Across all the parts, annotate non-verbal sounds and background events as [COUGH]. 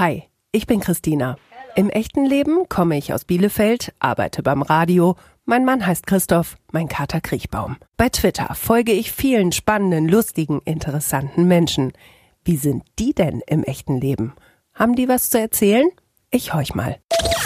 Hi, ich bin Christina. Im echten Leben komme ich aus Bielefeld, arbeite beim Radio. Mein Mann heißt Christoph, mein Kater Kriechbaum. Bei Twitter folge ich vielen spannenden, lustigen, interessanten Menschen. Wie sind die denn im echten Leben? Haben die was zu erzählen? Ich horch mal.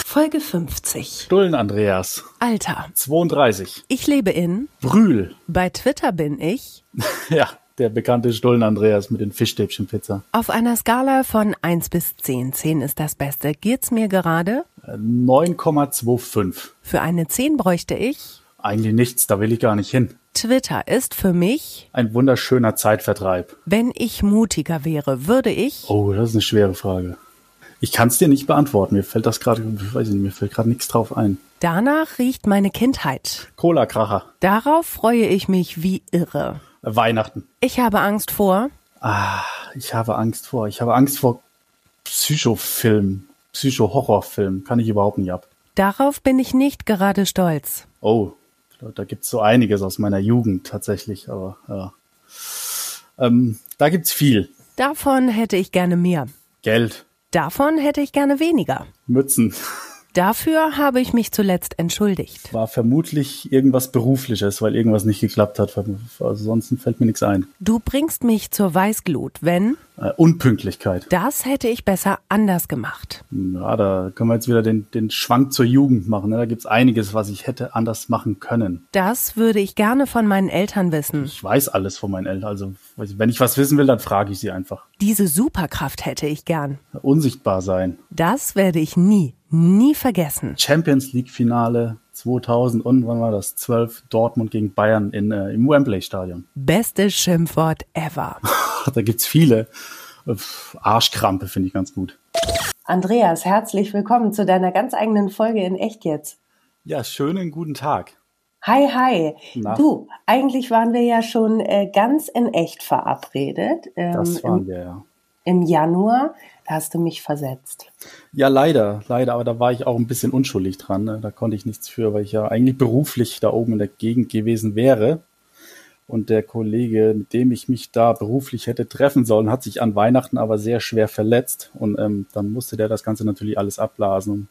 Folge 50. Stullen Andreas. Alter. 32. Ich lebe in. Brühl. Bei Twitter bin ich. [LAUGHS] ja, der bekannte Stullen Andreas mit den Fischstäbchenpizza. Auf einer Skala von 1 bis 10. 10 ist das Beste. Geht's mir gerade? 9,25. Für eine 10 bräuchte ich. Eigentlich nichts, da will ich gar nicht hin. Twitter ist für mich. Ein wunderschöner Zeitvertreib. Wenn ich mutiger wäre, würde ich. Oh, das ist eine schwere Frage. Ich kann es dir nicht beantworten. Mir fällt das gerade, weiß ich nicht, mir fällt gerade nichts drauf ein. Danach riecht meine Kindheit. Cola-Kracher. Darauf freue ich mich wie irre. Weihnachten. Ich habe Angst vor. Ah, ich habe Angst vor. Ich habe Angst vor Psychofilm, Psycho-Horrorfilm. Kann ich überhaupt nicht ab. Darauf bin ich nicht gerade stolz. Oh, da gibt's so einiges aus meiner Jugend tatsächlich, aber ja. Ähm, da gibt's viel. Davon hätte ich gerne mehr. Geld. Davon hätte ich gerne weniger. Mützen. Dafür habe ich mich zuletzt entschuldigt. War vermutlich irgendwas Berufliches, weil irgendwas nicht geklappt hat. Also sonst fällt mir nichts ein. Du bringst mich zur Weißglut, wenn? Äh, Unpünktlichkeit. Das hätte ich besser anders gemacht. Ja, da können wir jetzt wieder den, den Schwank zur Jugend machen. Ne? Da gibt's einiges, was ich hätte anders machen können. Das würde ich gerne von meinen Eltern wissen. Ich weiß alles von meinen Eltern. Also wenn ich was wissen will, dann frage ich sie einfach. Diese Superkraft hätte ich gern. Unsichtbar sein. Das werde ich nie, nie vergessen. Champions League Finale 2000 und wann war das? 12 Dortmund gegen Bayern in, äh, im Wembley Stadion. Bestes Schimpfwort ever. [LAUGHS] da gibt's viele. Arschkrampe finde ich ganz gut. Andreas, herzlich willkommen zu deiner ganz eigenen Folge in Echt jetzt. Ja, schönen guten Tag. Hi, hi. Na? Du, eigentlich waren wir ja schon äh, ganz in echt verabredet. Ähm, das waren wir, ja. Im Januar. Da hast du mich versetzt. Ja, leider, leider, aber da war ich auch ein bisschen unschuldig dran. Ne? Da konnte ich nichts für, weil ich ja eigentlich beruflich da oben in der Gegend gewesen wäre. Und der Kollege, mit dem ich mich da beruflich hätte treffen sollen, hat sich an Weihnachten aber sehr schwer verletzt. Und ähm, dann musste der das Ganze natürlich alles abblasen. Und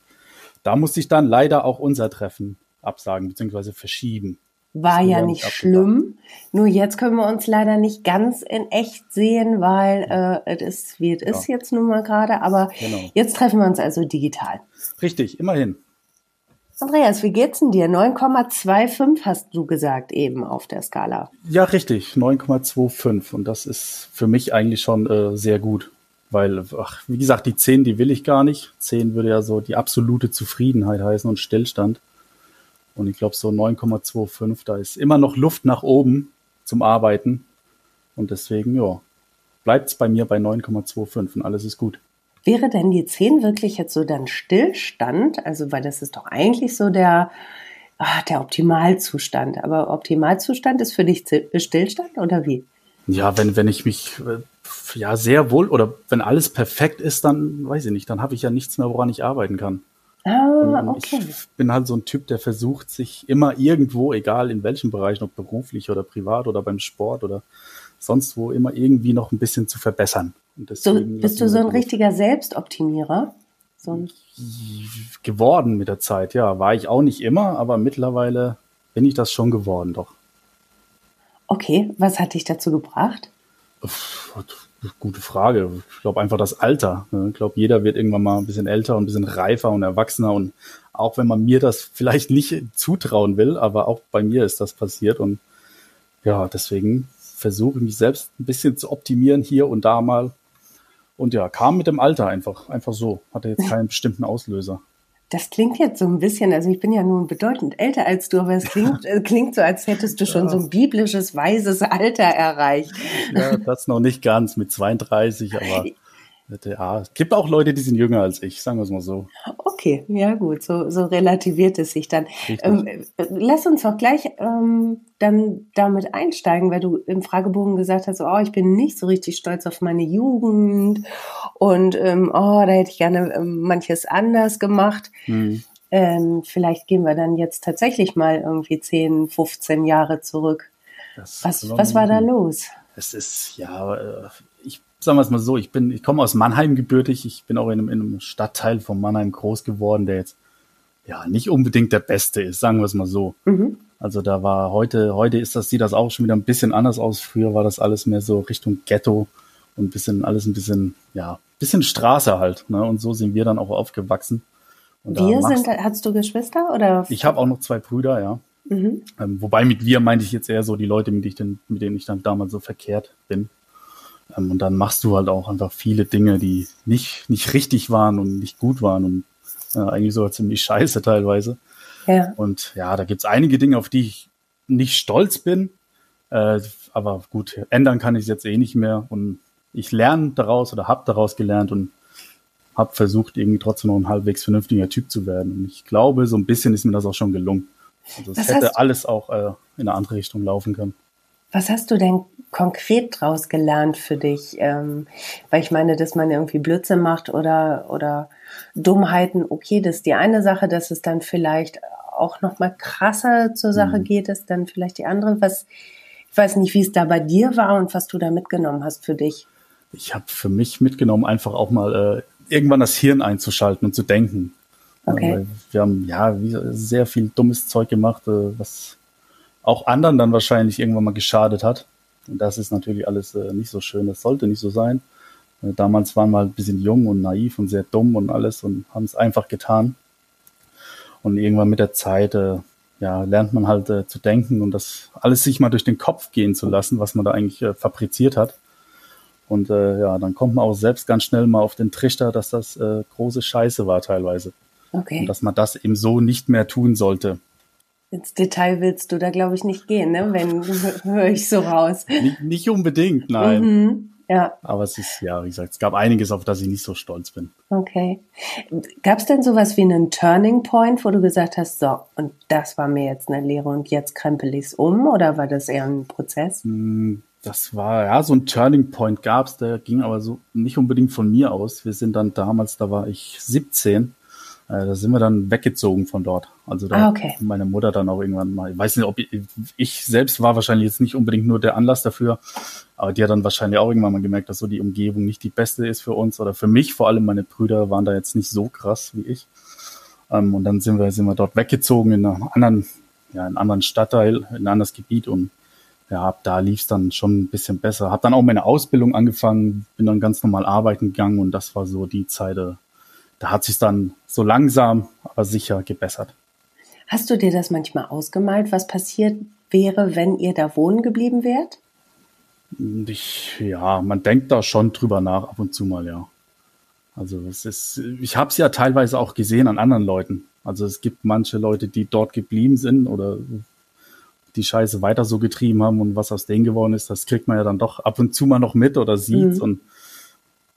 da musste ich dann leider auch unser Treffen absagen bzw. verschieben. War ja nicht schlimm. Nur jetzt können wir uns leider nicht ganz in echt sehen, weil äh, es ist, wie es ja. ist jetzt nun mal gerade. Aber genau. jetzt treffen wir uns also digital. Richtig, immerhin. Andreas, wie geht's denn dir? 9,25 hast du gesagt eben auf der Skala. Ja, richtig, 9,25 und das ist für mich eigentlich schon äh, sehr gut, weil ach, wie gesagt, die 10, die will ich gar nicht. 10 würde ja so die absolute Zufriedenheit heißen und Stillstand. Und ich glaube so 9,25, da ist immer noch Luft nach oben zum Arbeiten und deswegen ja, bleibt's bei mir bei 9,25 und alles ist gut. Wäre denn die 10 wirklich jetzt so dann Stillstand? Also, weil das ist doch eigentlich so der, ach, der Optimalzustand. Aber Optimalzustand ist für dich Stillstand oder wie? Ja, wenn, wenn ich mich äh, ja sehr wohl oder wenn alles perfekt ist, dann weiß ich nicht, dann habe ich ja nichts mehr, woran ich arbeiten kann. Ah, okay. Ich bin halt so ein Typ, der versucht, sich immer irgendwo, egal in welchen Bereichen, ob beruflich oder privat oder beim Sport oder sonst wo, immer irgendwie noch ein bisschen zu verbessern. So, bist du so ein richtiger Selbstoptimierer? So ein geworden mit der Zeit, ja. War ich auch nicht immer, aber mittlerweile bin ich das schon geworden, doch. Okay, was hat dich dazu gebracht? Gute Frage. Ich glaube einfach das Alter. Ne? Ich glaube, jeder wird irgendwann mal ein bisschen älter und ein bisschen reifer und erwachsener. Und auch wenn man mir das [LAUGHS] vielleicht nicht zutrauen will, aber auch bei mir ist das passiert. Und ja, deswegen versuche ich mich selbst ein bisschen zu optimieren hier und da mal und ja, kam mit dem Alter einfach, einfach so. Hatte jetzt [LAUGHS] keinen bestimmten Auslöser. Das klingt jetzt so ein bisschen, also ich bin ja nun bedeutend älter als du, aber es klingt, [LAUGHS] äh, klingt so, als hättest du schon ja. so ein biblisches, weises Alter erreicht. Ja, das noch nicht ganz mit 32, aber [LAUGHS] Ja, es gibt auch Leute, die sind jünger als ich, sagen wir es mal so. Okay, ja gut, so, so relativiert es sich dann. Ähm, lass uns doch gleich ähm, dann damit einsteigen, weil du im Fragebogen gesagt hast, oh, ich bin nicht so richtig stolz auf meine Jugend und ähm, oh, da hätte ich gerne ähm, manches anders gemacht. Hm. Ähm, vielleicht gehen wir dann jetzt tatsächlich mal irgendwie 10, 15 Jahre zurück. Das was, was war da los? Es ist, ja, äh, sagen wir es mal so, ich bin, ich komme aus Mannheim gebürtig, ich bin auch in einem, in einem Stadtteil von Mannheim groß geworden, der jetzt ja nicht unbedingt der beste ist, sagen wir es mal so. Mhm. Also da war heute, heute ist das, sieht das auch schon wieder ein bisschen anders aus. Früher war das alles mehr so Richtung Ghetto und ein bisschen, alles ein bisschen, ja, bisschen Straße halt. Ne? Und so sind wir dann auch aufgewachsen. Und wir sind, hast du Geschwister oder? Ich habe auch noch zwei Brüder, ja. Mhm. Ähm, wobei mit wir meinte ich jetzt eher so die Leute, mit, ich denn, mit denen ich dann damals so verkehrt bin. Ähm, und dann machst du halt auch einfach viele Dinge, die nicht, nicht richtig waren und nicht gut waren und äh, eigentlich sogar ziemlich [LAUGHS] scheiße teilweise. Ja. Und ja, da gibt's einige Dinge, auf die ich nicht stolz bin. Äh, aber gut, ändern kann ich es jetzt eh nicht mehr. Und ich lerne daraus oder habe daraus gelernt und habe versucht, irgendwie trotzdem noch ein halbwegs vernünftiger Typ zu werden. Und ich glaube, so ein bisschen ist mir das auch schon gelungen. Also es hätte alles auch äh, in eine andere Richtung laufen können. Was hast du denn konkret daraus gelernt für dich? Ähm, weil ich meine, dass man irgendwie Blödsinn macht oder, oder Dummheiten, okay, das ist die eine Sache, dass es dann vielleicht auch noch mal krasser zur Sache mhm. geht, ist dann vielleicht die andere. Was, ich weiß nicht, wie es da bei dir war und was du da mitgenommen hast für dich. Ich habe für mich mitgenommen, einfach auch mal äh, irgendwann das Hirn einzuschalten und zu denken. Okay. Äh, wir haben ja sehr viel dummes Zeug gemacht, äh, was auch anderen dann wahrscheinlich irgendwann mal geschadet hat. Und das ist natürlich alles äh, nicht so schön. Das sollte nicht so sein. Äh, damals waren wir halt ein bisschen jung und naiv und sehr dumm und alles und haben es einfach getan. Und irgendwann mit der Zeit äh, ja, lernt man halt äh, zu denken und das alles sich mal durch den Kopf gehen zu lassen, was man da eigentlich äh, fabriziert hat. Und äh, ja, dann kommt man auch selbst ganz schnell mal auf den Trichter, dass das große Scheiße war teilweise. Okay. Und dass man das eben so nicht mehr tun sollte. Ins Detail willst du da, glaube ich, nicht gehen, ne? wenn höre ich so raus. Nicht, nicht unbedingt, nein. Mhm. Ja. Aber es ist, ja, wie gesagt, es gab einiges, auf das ich nicht so stolz bin. Okay. Gab es denn sowas wie einen Turning Point, wo du gesagt hast, so, und das war mir jetzt eine Lehre und jetzt krempel ich es um? Oder war das eher ein Prozess? Hm, das war, ja, so ein Turning Point gab es, der ging aber so nicht unbedingt von mir aus. Wir sind dann damals, da war ich 17, äh, da sind wir dann weggezogen von dort. Also da ah, okay. meine Mutter dann auch irgendwann mal, ich weiß nicht, ob ich, ich selbst war wahrscheinlich jetzt nicht unbedingt nur der Anlass dafür, aber die hat dann wahrscheinlich auch irgendwann mal gemerkt, dass so die Umgebung nicht die beste ist für uns oder für mich. Vor allem meine Brüder waren da jetzt nicht so krass wie ich. Ähm, und dann sind wir, sind wir dort weggezogen in einen anderen, ja, in einen anderen Stadtteil, in ein anderes Gebiet und ja, ab da lief es dann schon ein bisschen besser. Hab dann auch meine Ausbildung angefangen, bin dann ganz normal arbeiten gegangen und das war so die Zeit, äh, da hat sich dann so langsam, aber sicher gebessert. Hast du dir das manchmal ausgemalt, was passiert wäre, wenn ihr da wohnen geblieben wärt? Ich, ja, man denkt da schon drüber nach, ab und zu mal, ja. Also es ist, ich habe es ja teilweise auch gesehen an anderen Leuten. Also es gibt manche Leute, die dort geblieben sind oder die Scheiße weiter so getrieben haben und was aus denen geworden ist, das kriegt man ja dann doch ab und zu mal noch mit oder sieht mhm. und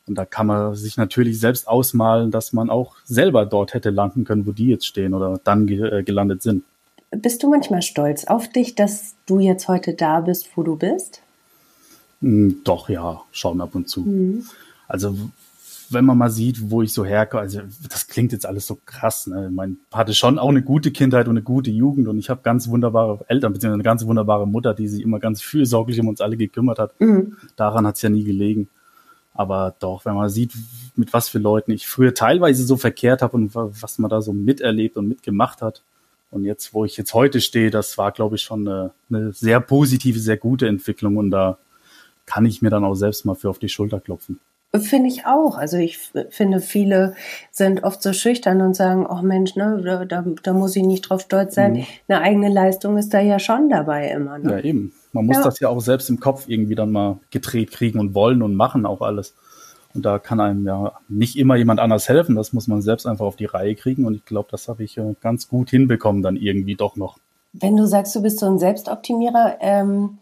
und da kann man sich natürlich selbst ausmalen, dass man auch selber dort hätte landen können, wo die jetzt stehen oder dann ge äh, gelandet sind. Bist du manchmal stolz auf dich, dass du jetzt heute da bist, wo du bist? Hm, doch, ja, schon ab und zu. Mhm. Also wenn man mal sieht, wo ich so herkomme, also das klingt jetzt alles so krass. Ne? Ich mein, hatte schon auch eine gute Kindheit und eine gute Jugend und ich habe ganz wunderbare Eltern, beziehungsweise eine ganz wunderbare Mutter, die sich immer ganz fürsorglich um uns alle gekümmert hat. Mhm. Daran hat es ja nie gelegen. Aber doch, wenn man sieht, mit was für Leuten ich früher teilweise so verkehrt habe und was man da so miterlebt und mitgemacht hat. Und jetzt, wo ich jetzt heute stehe, das war, glaube ich, schon eine, eine sehr positive, sehr gute Entwicklung. Und da kann ich mir dann auch selbst mal für auf die Schulter klopfen. Finde ich auch. Also ich finde, viele sind oft so schüchtern und sagen, oh Mensch, ne, da, da muss ich nicht drauf stolz sein. Mhm. Eine eigene Leistung ist da ja schon dabei immer. Ne? Ja, eben. Man muss ja. das ja auch selbst im Kopf irgendwie dann mal gedreht kriegen und wollen und machen auch alles. Und da kann einem ja nicht immer jemand anders helfen. Das muss man selbst einfach auf die Reihe kriegen. Und ich glaube, das habe ich äh, ganz gut hinbekommen dann irgendwie doch noch. Wenn du sagst, du bist so ein Selbstoptimierer, ähm,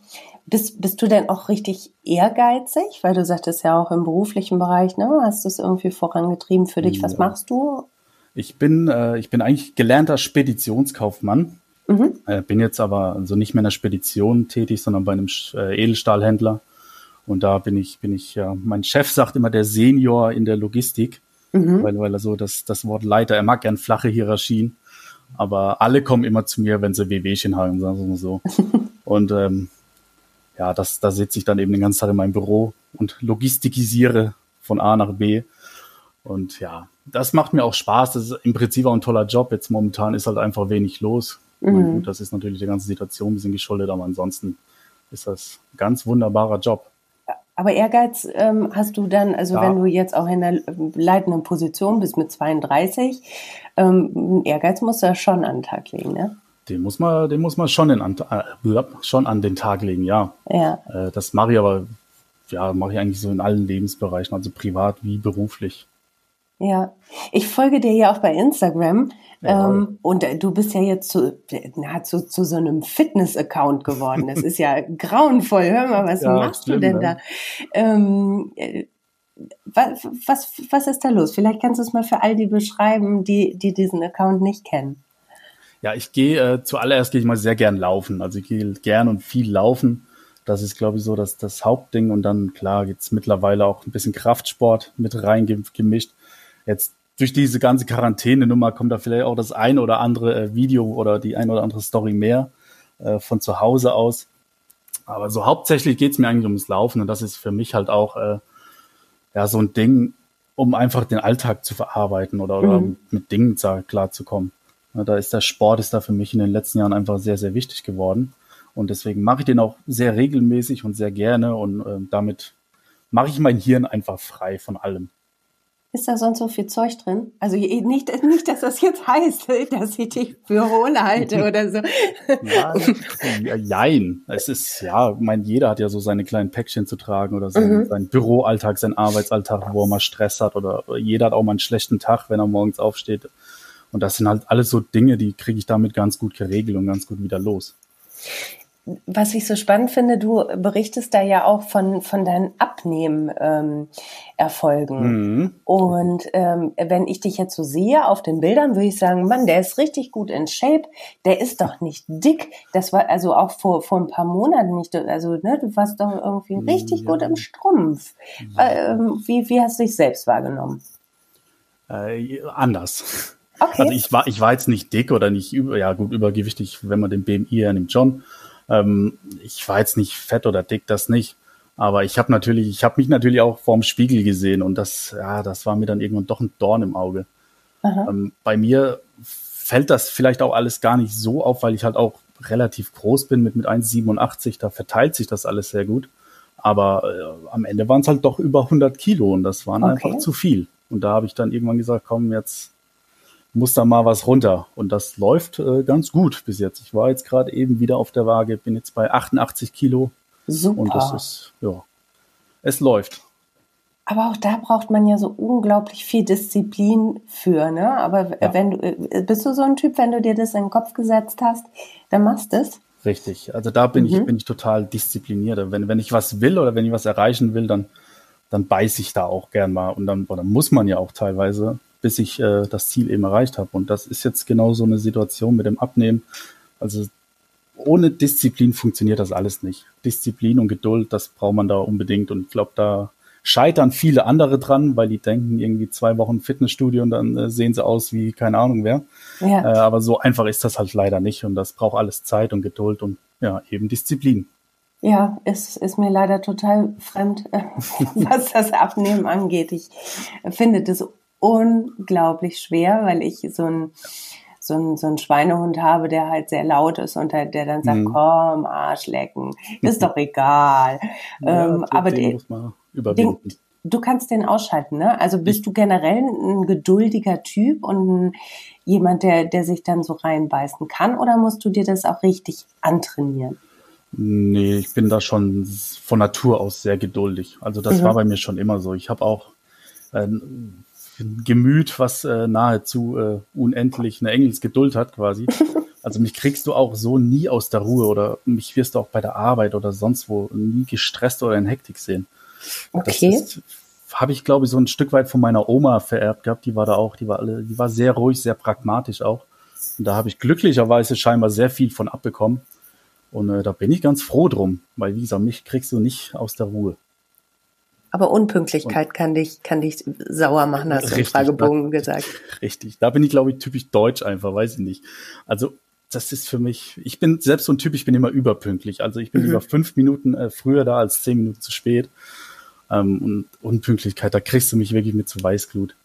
bist, bist du denn auch richtig ehrgeizig? Weil du sagtest ja auch im beruflichen Bereich, ne? Hast du es irgendwie vorangetrieben für dich? Ja. Was machst du? Ich bin, äh, ich bin eigentlich gelernter Speditionskaufmann. Mhm. Äh, bin jetzt aber also nicht mehr in der Spedition tätig, sondern bei einem äh, Edelstahlhändler. Und da bin ich, bin ich, ja, mein Chef sagt immer der Senior in der Logistik, mhm. weil, weil er so das, das Wort Leiter, er mag gern flache Hierarchien, aber alle kommen immer zu mir, wenn sie WWchen haben, sagen wir mal so. [LAUGHS] Und ähm, ja, das, da sitze ich dann eben den ganzen Tag in meinem Büro und logistikisiere von A nach B. Und ja, das macht mir auch Spaß. Das ist im Prinzip auch ein toller Job. Jetzt momentan ist halt einfach wenig los. Mhm. Gut, das ist natürlich der ganzen Situation ein bisschen geschuldet, aber ansonsten ist das ein ganz wunderbarer Job. Aber Ehrgeiz ähm, hast du dann, also ja. wenn du jetzt auch in der leitenden Position bist mit 32, ähm, Ehrgeiz musst du ja schon an den Tag legen, ne? Den muss man, den muss man schon, in, äh, schon an den Tag legen, ja. ja. Äh, das mache ich aber, ja, mache ich eigentlich so in allen Lebensbereichen, also privat wie beruflich. Ja, ich folge dir ja auch bei Instagram ähm, und äh, du bist ja jetzt zu, nahezu zu so einem Fitness-Account geworden. Das ist ja [LAUGHS] grauenvoll. Hör mal, was ja, machst schlimm, du denn ne? da? Ähm, äh, was, was, was ist da los? Vielleicht kannst du es mal für all die beschreiben, die, die diesen Account nicht kennen. Ja, ich gehe äh, zuallererst gehe ich mal sehr gern laufen. Also ich gehe gern und viel laufen. Das ist, glaube ich, so das, das Hauptding. Und dann, klar, jetzt mittlerweile auch ein bisschen Kraftsport mit reingemischt. Jetzt durch diese ganze Quarantäne-Nummer kommt da vielleicht auch das ein oder andere äh, Video oder die ein oder andere Story mehr äh, von zu Hause aus. Aber so hauptsächlich geht's mir eigentlich ums Laufen und das ist für mich halt auch äh, ja so ein Ding, um einfach den Alltag zu verarbeiten oder, oder mhm. mit Dingen klarzukommen. Ja, da ist der Sport ist da für mich in den letzten Jahren einfach sehr, sehr wichtig geworden. Und deswegen mache ich den auch sehr regelmäßig und sehr gerne und äh, damit mache ich mein Hirn einfach frei von allem. Ist da sonst so viel Zeug drin? Also nicht, nicht, dass das jetzt heißt, dass ich dich für hohl halte oder so. Ja, jein. Es ist, ja, mein, jeder hat ja so seine kleinen Päckchen zu tragen oder sein, mhm. seinen Büroalltag, seinen Arbeitsalltag, wo er mal Stress hat oder jeder hat auch mal einen schlechten Tag, wenn er morgens aufsteht. Und das sind halt alles so Dinge, die kriege ich damit ganz gut geregelt und ganz gut wieder los was ich so spannend finde, du berichtest da ja auch von, von deinen Abnehmen-Erfolgen. Ähm, mhm. Und ähm, wenn ich dich jetzt so sehe auf den Bildern, würde ich sagen, Mann, der ist richtig gut in Shape, der ist doch nicht dick. Das war also auch vor, vor ein paar Monaten nicht, also ne, du warst doch irgendwie richtig ja. gut im Strumpf. Ja. Ähm, wie, wie hast du dich selbst wahrgenommen? Äh, anders. Okay. Also ich war, ich war jetzt nicht dick oder nicht über, ja gut, übergewichtig, wenn man den BMI hernimmt, schon. Ähm, ich war jetzt nicht fett oder dick, das nicht. Aber ich habe natürlich, ich habe mich natürlich auch vorm Spiegel gesehen und das, ja, das war mir dann irgendwann doch ein Dorn im Auge. Ähm, bei mir fällt das vielleicht auch alles gar nicht so auf, weil ich halt auch relativ groß bin mit, mit 1,87, da verteilt sich das alles sehr gut. Aber äh, am Ende waren es halt doch über 100 Kilo und das waren okay. einfach zu viel. Und da habe ich dann irgendwann gesagt, komm, jetzt muss da mal was runter. Und das läuft äh, ganz gut bis jetzt. Ich war jetzt gerade eben wieder auf der Waage, bin jetzt bei 88 Kilo. Super. Und das ist, ja, es läuft. Aber auch da braucht man ja so unglaublich viel Disziplin für, ne? Aber ja. wenn du, äh, bist du so ein Typ, wenn du dir das in den Kopf gesetzt hast, dann machst du es? Richtig. Also da bin mhm. ich, bin ich total diszipliniert. Wenn, wenn ich was will oder wenn ich was erreichen will, dann, dann beiß ich da auch gern mal. Und dann, oder muss man ja auch teilweise bis ich äh, das Ziel eben erreicht habe. Und das ist jetzt genau so eine Situation mit dem Abnehmen. Also ohne Disziplin funktioniert das alles nicht. Disziplin und Geduld, das braucht man da unbedingt. Und ich glaube, da scheitern viele andere dran, weil die denken irgendwie zwei Wochen Fitnessstudio und dann äh, sehen sie aus wie keine Ahnung wer. Ja. Äh, aber so einfach ist das halt leider nicht und das braucht alles Zeit und Geduld und ja, eben Disziplin. Ja, es ist mir leider total fremd, [LAUGHS] was das Abnehmen angeht. Ich finde das unglaublich schwer, weil ich so ein so ein, so ein Schweinehund habe, der halt sehr laut ist und der, der dann sagt, mhm. komm, Arsch lecken, ist doch egal. [LAUGHS] Ja, ähm, aber den, den, du kannst den ausschalten, ne? Also bist ich, du generell ein geduldiger Typ und jemand, der, der sich dann so reinbeißen kann oder musst du dir das auch richtig antrainieren? Nee, ich bin da schon von Natur aus sehr geduldig. Also das mhm. war bei mir schon immer so. Ich habe auch äh, Gemüt, was äh, nahezu äh, unendlich eine Engelsgeduld hat quasi. [LAUGHS] Also mich kriegst du auch so nie aus der Ruhe oder mich wirst du auch bei der Arbeit oder sonst wo nie gestresst oder in Hektik sehen. Okay. Das habe ich, glaube ich, so ein Stück weit von meiner Oma vererbt gehabt. Die war da auch, die war alle, die war sehr ruhig, sehr pragmatisch auch. Und da habe ich glücklicherweise scheinbar sehr viel von abbekommen. Und äh, da bin ich ganz froh drum, weil wie gesagt, mich kriegst du nicht aus der Ruhe. Aber Unpünktlichkeit und kann dich, kann dich sauer machen, hast du im Fragebogen da, gesagt. [LAUGHS] Richtig. Da bin ich, glaube ich, typisch deutsch einfach, weiß ich nicht. Also das ist für mich, ich bin selbst so ein Typ, ich bin immer überpünktlich. Also ich bin mhm. lieber fünf Minuten äh, früher da als zehn Minuten zu spät. Ähm, und Unpünktlichkeit, da kriegst du mich wirklich mit zu Weißglut.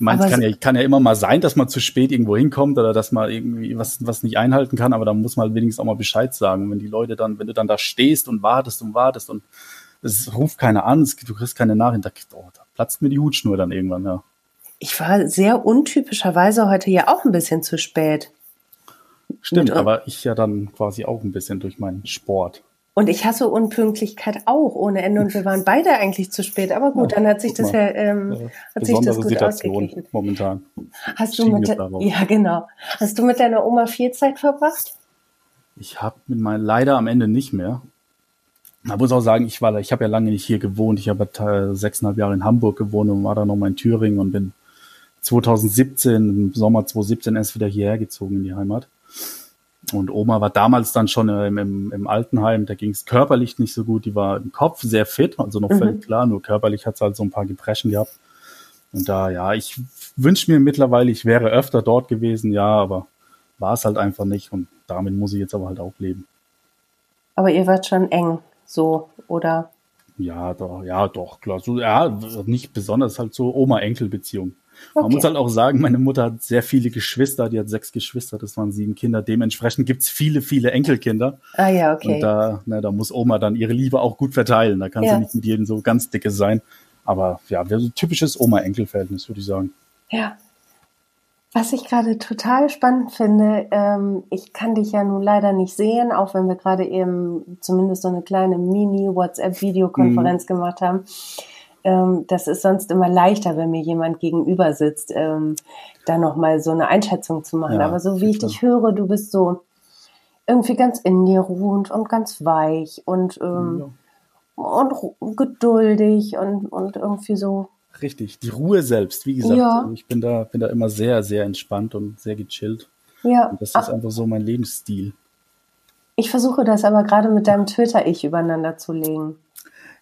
Meins kann ja, kann ja immer mal sein, dass man zu spät irgendwo hinkommt oder dass man irgendwie was, was nicht einhalten kann, aber da muss man wenigstens auch mal Bescheid sagen. Und wenn die Leute dann, wenn du dann da stehst und wartest und wartest und es ruft keiner an, es, du kriegst keine Nachricht, da, oh, da platzt mir die Hutschnur dann irgendwann, ja. Ich war sehr untypischerweise heute ja auch ein bisschen zu spät. Stimmt, und, aber ich ja dann quasi auch ein bisschen durch meinen Sport. Und ich hasse Unpünktlichkeit auch ohne Ende und wir waren beide eigentlich zu spät. Aber gut, ja, dann hat sich das ja, ähm, ja, hat sich das gut Situation ausgeglichen. Momentan. Hast du mit ja genau. Hast du mit deiner Oma viel Zeit verbracht? Ich habe mit meinen leider am Ende nicht mehr. Man muss auch sagen, ich war, ich habe ja lange nicht hier gewohnt. Ich habe sechseinhalb Jahre in Hamburg gewohnt und war dann noch mal in Thüringen und bin 2017 im Sommer 2017 erst wieder hierher gezogen in die Heimat. Und Oma war damals dann schon im, im, im Altenheim, da ging es körperlich nicht so gut, die war im Kopf sehr fit, also noch mhm. völlig klar, nur körperlich hat sie halt so ein paar Gebrechen gehabt. Und da, ja, ich wünsche mir mittlerweile, ich wäre öfter dort gewesen, ja, aber war es halt einfach nicht und damit muss ich jetzt aber halt auch leben. Aber ihr wart schon eng, so, oder? Ja, doch, ja, doch, klar. So, ja, nicht besonders, halt so Oma-Enkel-Beziehung. Okay. Man muss halt auch sagen, meine Mutter hat sehr viele Geschwister, die hat sechs Geschwister, das waren sieben Kinder. Dementsprechend gibt's viele, viele Enkelkinder. Ah ja, okay. Und da, na, da muss Oma dann ihre Liebe auch gut verteilen. Da kann ja. sie nicht mit jedem so ganz dicke sein. Aber ja, so ein typisches Oma-Enkel-Verhältnis, würde ich sagen. Ja. Was ich gerade total spannend finde, ähm, ich kann dich ja nun leider nicht sehen, auch wenn wir gerade eben zumindest so eine kleine Mini-WhatsApp-Videokonferenz mhm. gemacht haben ähm, das ist sonst immer leichter, wenn mir jemand gegenüber sitzt, ähm, da nochmal so eine Einschätzung zu machen. Ja, Aber so wie ich dich höre, du bist so irgendwie ganz in dir ruhend und ganz weich und, ähm, ja. und geduldig und, und irgendwie so. Richtig, die Ruhe selbst, wie gesagt, ja. ich bin da, bin da immer sehr, sehr entspannt und sehr gechillt. Ja. Und das ist Ach. einfach so mein Lebensstil. Ich versuche das aber gerade mit deinem Twitter-Ich übereinander zu legen.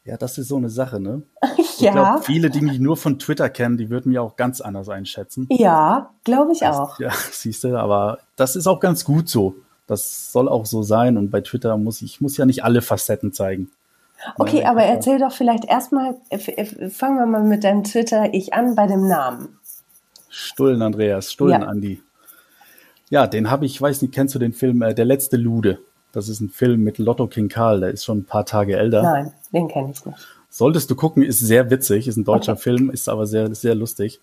Ja, das ist so eine Sache, ne? [LAUGHS] ja. Ich glaube, viele, die mich nur von Twitter kennen, die würden mich auch ganz anders einschätzen. Ja, glaube ich das, auch. Ja, [LAUGHS] siehst du, aber das ist auch ganz gut so. Das soll auch so sein und bei Twitter muss ich muss ja nicht alle Facetten zeigen. Okay, ja, aber erzähl doch vielleicht erstmal, fangen wir mal mit deinem Twitter-Ich an bei dem Namen. Stullen Andreas, Stullen ja. Andi. Ja, den habe ich, weiß nicht, kennst du den Film äh, Der letzte Lude? Das ist ein Film mit Lotto King Karl, der ist schon ein paar Tage älter. Nein, den kenne ich nicht. Solltest du gucken, ist sehr witzig, ist ein deutscher okay. Film, ist aber sehr, sehr lustig.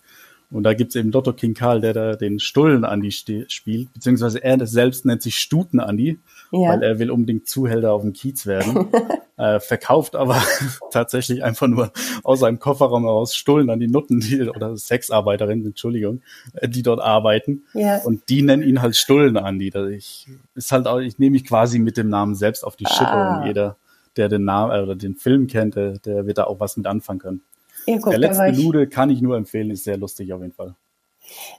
Und da gibt's eben Lotto King Karl, der da den Stullen Andi spielt, beziehungsweise er selbst nennt sich Stuten Andi, ja. weil er will unbedingt Zuhälter auf dem Kiez werden. [LAUGHS] äh, verkauft aber [LAUGHS] tatsächlich einfach nur aus seinem Kofferraum heraus Stullen an die Nutten, die, oder Sexarbeiterinnen, Entschuldigung, äh, die dort arbeiten. Ja. Und die nennen ihn halt Stullen Andi. Ich, ist halt auch, ich nehme mich quasi mit dem Namen selbst auf die Schippe ah. und jeder, der den Namen äh, oder den Film kennt, der, der wird da auch was mit anfangen können. Ja, guck, der letzte Lude kann ich nur empfehlen, ist sehr lustig auf jeden Fall.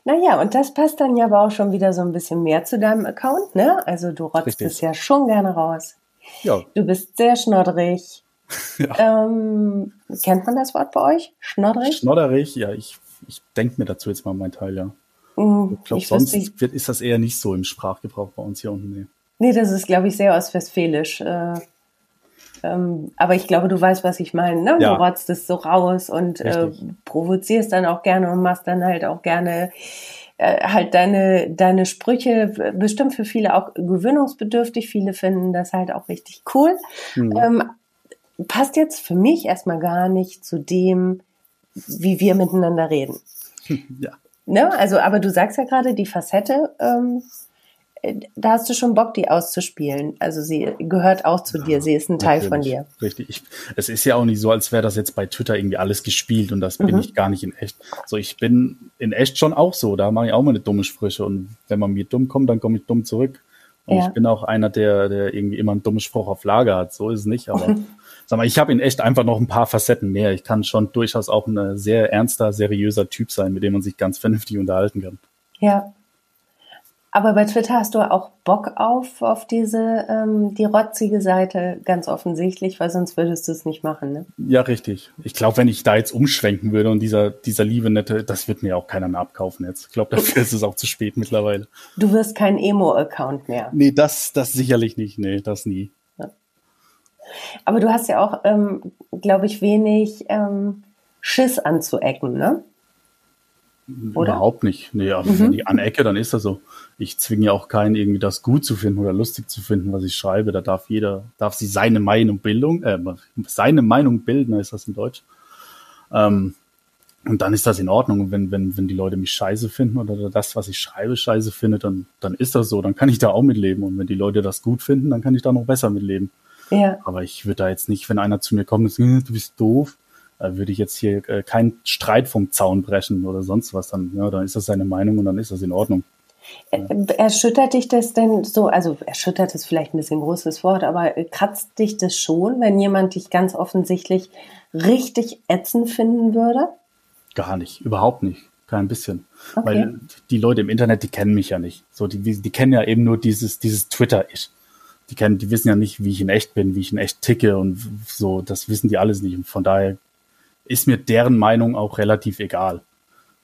Naja, und das passt dann ja aber auch schon wieder so ein bisschen mehr zu deinem Account, ne? Also du rotzt Richtig. es ja schon gerne raus. Ja. Du bist sehr schnodderig. [LAUGHS] ja. ähm, kennt man das Wort bei euch? Schnodderig? Schnodderig, ja, ich, ich denke mir dazu jetzt mal mein Teil, ja. Mm, ich glaube, sonst wird, ist das eher nicht so im Sprachgebrauch bei uns hier unten. Nee, nee das ist, glaube ich, sehr ostwestfälisch. Äh, ähm, aber ich glaube, du weißt, was ich meine. Ne? Ja. Du rotzt es so raus und äh, provozierst dann auch gerne und machst dann halt auch gerne äh, halt deine, deine Sprüche bestimmt für viele auch gewöhnungsbedürftig. Viele finden das halt auch richtig cool. Mhm. Ähm, passt jetzt für mich erstmal gar nicht zu dem, wie wir miteinander reden. [LAUGHS] Ja. Ne? Also, aber du sagst ja gerade, die Facette ähm, da hast du schon Bock, die auszuspielen. Also sie gehört auch zu dir, sie ist ein Teil von dir. Richtig. Ich, es ist ja auch nicht so, als wäre das jetzt bei Twitter irgendwie alles gespielt und das mhm. bin ich gar nicht in echt. So, ich bin in echt schon auch so, da mache ich auch meine dumme Sprüche und wenn man mir dumm kommt, dann komme ich dumm zurück. Und ja. ich bin auch einer, der, der irgendwie immer einen dummen Spruch auf Lager hat. So ist es nicht, aber [LAUGHS] sag mal, ich habe in echt einfach noch ein paar Facetten mehr. Ich kann schon durchaus auch ein sehr ernster, seriöser Typ sein, mit dem man sich ganz vernünftig unterhalten kann. Ja, Aber bei Twitter hast du auch Bock auf, auf diese, ähm, die rotzige Seite, ganz offensichtlich, weil sonst würdest du es nicht machen, ne? Ja, richtig. Ich glaube, wenn ich da jetzt umschwenken würde und dieser, dieser liebe nette, das wird mir auch keiner mehr abkaufen jetzt. Ich glaube, dafür ist es auch zu spät mittlerweile. Du wirst kein Emo-Account mehr. Nee, das, das sicherlich nicht. Nee, das nie. Ja. Aber du hast ja auch, ähm, glaube ich, wenig ähm, Schiss anzuecken, ne? Oder? Überhaupt nicht. Nee, aber mhm. wenn ich anecke, dann ist das so. Ich zwinge ja auch keinen, irgendwie das gut zu finden oder lustig zu finden, was ich schreibe. Da darf jeder, darf sie seine Meinung Bildung, äh, seine Meinung bilden, ist das in Deutsch. Ähm, und dann ist das in Ordnung. wenn, wenn, wenn die Leute mich scheiße finden oder das, was ich schreibe, scheiße findet, dann, dann ist das so. Dann kann ich da auch mitleben. Und wenn die Leute das gut finden, dann kann ich da noch besser mitleben. Ja. Aber ich würde da jetzt nicht, wenn einer zu mir kommt und sagt, hm, du bist doof, äh, würde ich jetzt hier äh, keinen Streit vom Zaun brechen oder sonst was, dann, ja, dann ist das seine Meinung und dann ist das in Ordnung. Erschüttert dich das denn so, also erschüttert ist vielleicht ein bisschen großes Wort, aber kratzt dich das schon, wenn jemand dich ganz offensichtlich richtig ätzend finden würde? Gar nicht, überhaupt nicht, kein bisschen. Okay. Weil die Leute im Internet, die kennen mich ja nicht. So, die, die kennen ja eben nur dieses, dieses Twitter-Ich. Die kennen, die wissen ja nicht, wie ich in echt bin, wie ich in echt ticke und so, das wissen die alles nicht. Und von daher ist mir deren Meinung auch relativ egal.